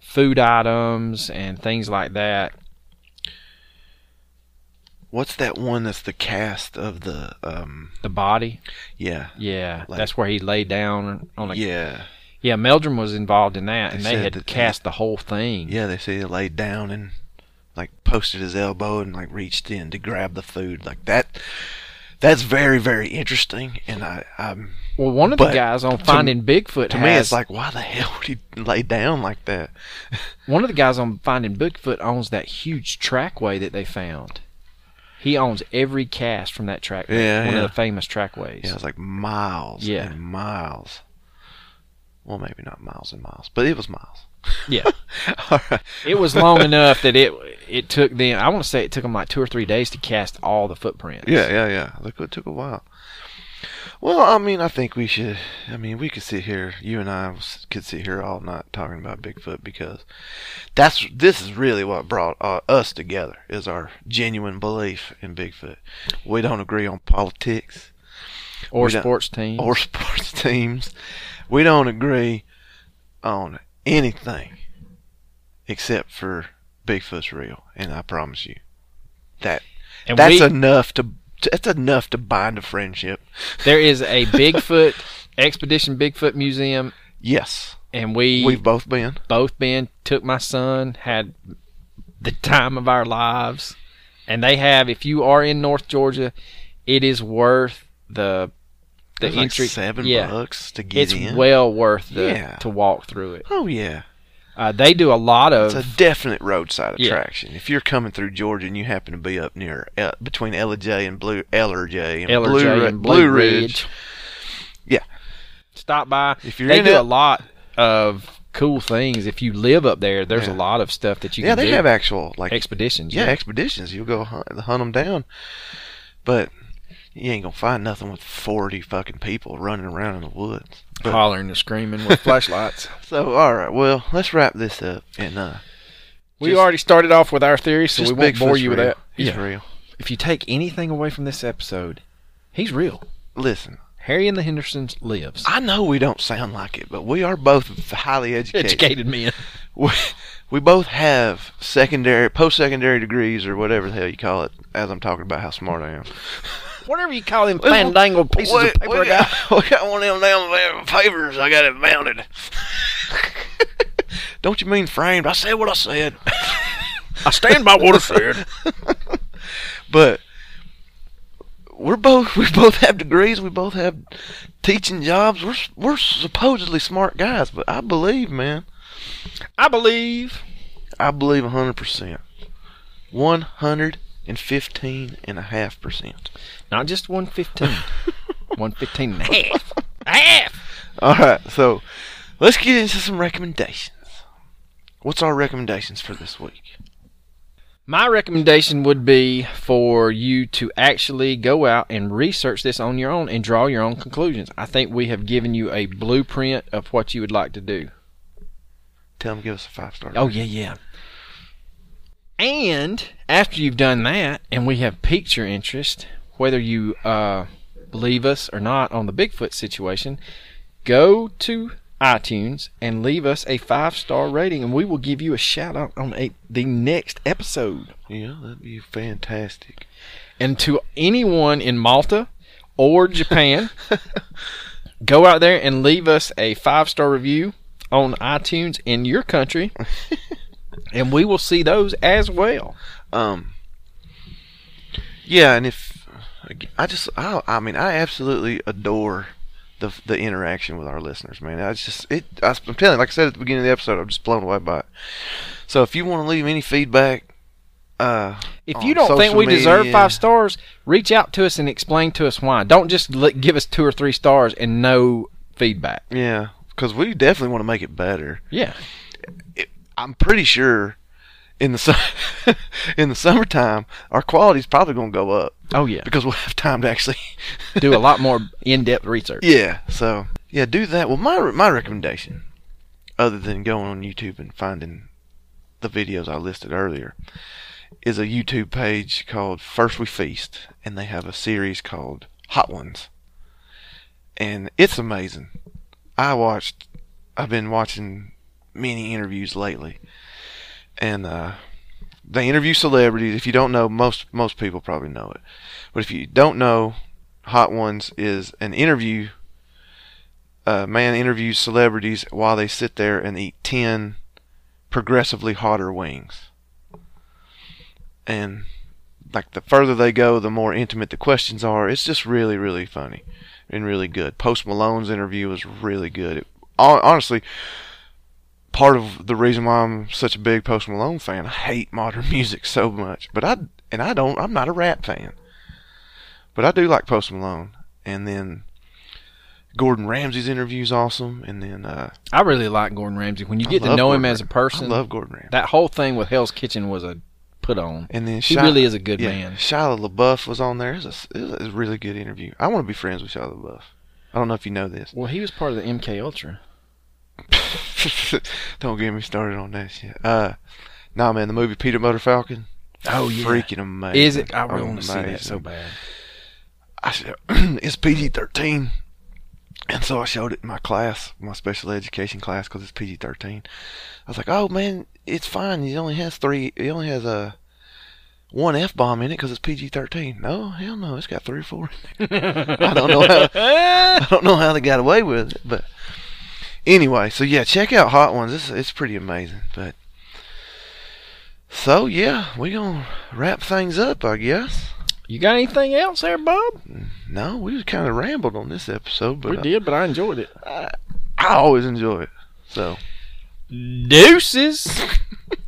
food items and things like that. What's that one that's the cast of the um The body, yeah. yeah, Like- that's where he lay down on a Yeah. Yeah, Meldrum was involved in that, They and they had cast the whole thing. Yeah, they say he laid down and like posted his elbow and like reached in to grab the food. Like that that's very, very interesting and I I'm Well, one of the guys on to- Finding Bigfoot to has, me it's like why the hell would he [laughs] lay down like that? [laughs] one of the guys on Finding Bigfoot owns that huge trackway that they found. He owns every cast from that track. Yeah, one yeah. of the famous trackways. Yeah, it's like miles Yeah. and miles. Well, maybe not miles and miles, but it was miles. Yeah. [laughs] Right. It was long enough that it it took them. I want to say it took them like two or three days to cast all the footprints. Yeah, yeah, yeah. Look, it took a while. Well, I mean, I think we should. I mean, we could sit here. You and I could sit here all night talking about Bigfoot because that's this is really what brought uh, us together is our genuine belief in Bigfoot. We don't agree on politics Or sports teams or [laughs] sports teams. We don't agree on anything except for Bigfoot's real, and I promise you that and that's we, enough to that's enough to bind a friendship. there is a [laughs] Bigfoot Expedition Bigfoot Museum, Yes, and we we've both been. both been took my son had the time of our lives and they have if you are in north georgia it is worth the the It's like entry seven yeah bucks to get it's in. It's well worth the Yeah. to walk through it oh yeah, uh, they do a lot of it's a definite roadside Yeah. attraction. If you're coming through Georgia and you happen to be up near uh, between Ellijay and Blue Ellijay and Blue, and Blue Ridge, Yeah. stop by If you're they do a lot of cool things if you live up there there's Yeah. a lot of stuff that you can yeah, they do have actual like expeditions yeah, expeditions. You'll go hunt, hunt them down. But you ain't gonna find nothing with forty fucking people running around in the woods. But- Hollering and screaming with flashlights. [laughs] So all right, well, let's wrap this up and uh, We Just- already started off with our theory, so we just won't bore Bigfoot's you with that. He's Yeah. real. If you take anything away from this episode, he's real. Listen, Harry and the Hendersons lives. I know we don't sound like it, but we are both highly educated. Educated men. [laughs] We, we both have secondary, post-secondary degrees or whatever the hell you call it. As I'm talking about how smart I am. Whatever you call them fandangled pieces we, of paper. we, got, we got one of them damn papers. I got it mounted. [laughs] Don't you mean framed? I said what I said. [laughs] I stand by what I said. but we're both we both have degrees. We both have teaching jobs. We're we're supposedly smart guys, but I believe, man, I believe. I believe hundred percent, one hundred and fifteen and a half percent. Not just 115. [laughs] 115 and a half. half! All right, so let's get into some recommendations. What's our recommendations for this week? My recommendation would be for you to actually go out and research this on your own and draw your own conclusions. I think we have given you a blueprint of what you would like to do. Tell them give us a five star. Oh, yeah, yeah. And after you've done that and we have piqued your interest, whether you uh, believe us or not on the Bigfoot situation, go to iTunes and leave us a five star rating, and we will give you a shout out on a, the next episode. yeah, that'd be fantastic. And to anyone in Malta or Japan, [laughs] go out there and leave us a five star review on iTunes in your country, [laughs] and we will see those as well. Um. Yeah, and if I just, I, I mean, I absolutely adore the the interaction with our listeners, man. I just, it, I, I'm telling, you, like I said at the beginning of the episode, I'm just blown away by it. So if you want to leave any feedback, uh, If you don't think we deserve five stars, reach out to us and explain to us why. Don't just give us two or three stars and no feedback. yeah, because we definitely want to make it better. Yeah. I'm pretty sure in the su- [laughs] in the summertime, our quality's probably going to go up Oh yeah. because we'll have time to actually [laughs] Do a lot more in-depth research. Yeah, so yeah, do that. Well, my my recommendation, other than going on YouTube and finding the videos I listed earlier, is a YouTube page called First We Feast, and they have a series called Hot Ones, and it's amazing. I watched, I've been watching many interviews lately, and uh, they interview celebrities. If you don't know, most most people probably know it, but if you don't know, Hot Ones is an interview. A man interviews celebrities while they sit there and eat ten progressively hotter wings. And like the further they go, the more intimate the questions are. It's just really, really funny and really good. Post Malone's interview was really good. It, honestly, part of the reason why I'm such a big Post Malone fan, I hate modern [laughs] music so much, but I and I don't. I'm not a rap fan. But I do like Post Malone. And then Gordon Ramsay's interview is awesome. And then uh, I really like Gordon Ramsay. When you get to know him as a person, I love Gordon Ramsay. that whole thing with Hell's Kitchen was a put on. And then He Shia- really is a good yeah, man. Shia LaBeouf was on there. It was, a, it was a really good interview. I want to be friends with Shia LaBeouf. I don't know if you know this. Well, he was part of the MK Ultra. [laughs] don't get me started on that shit. Uh, nah, man, the movie Peanut Butter Falcon. Oh, yeah. freaking amazing. Is it? I really want to see that so bad. I said, [clears throat] it's PG 13. And so I showed it in my class, my special education class, because it's PG 13. I was like, oh man, it's fine. He only has three, he only has a one F bomb in it because it's PG 13. No, hell no, it's got three or four in there. [laughs] I don't know how, I don't know how they got away with it, but anyway, so yeah, check out Hot Ones. It's, it's pretty amazing. But so yeah, we gonna wrap things up, I guess. You got anything else there, Bob? No, we just kind of rambled on this episode, but we I- did, but I enjoyed it. I always enjoy it. So, Deuces. [laughs]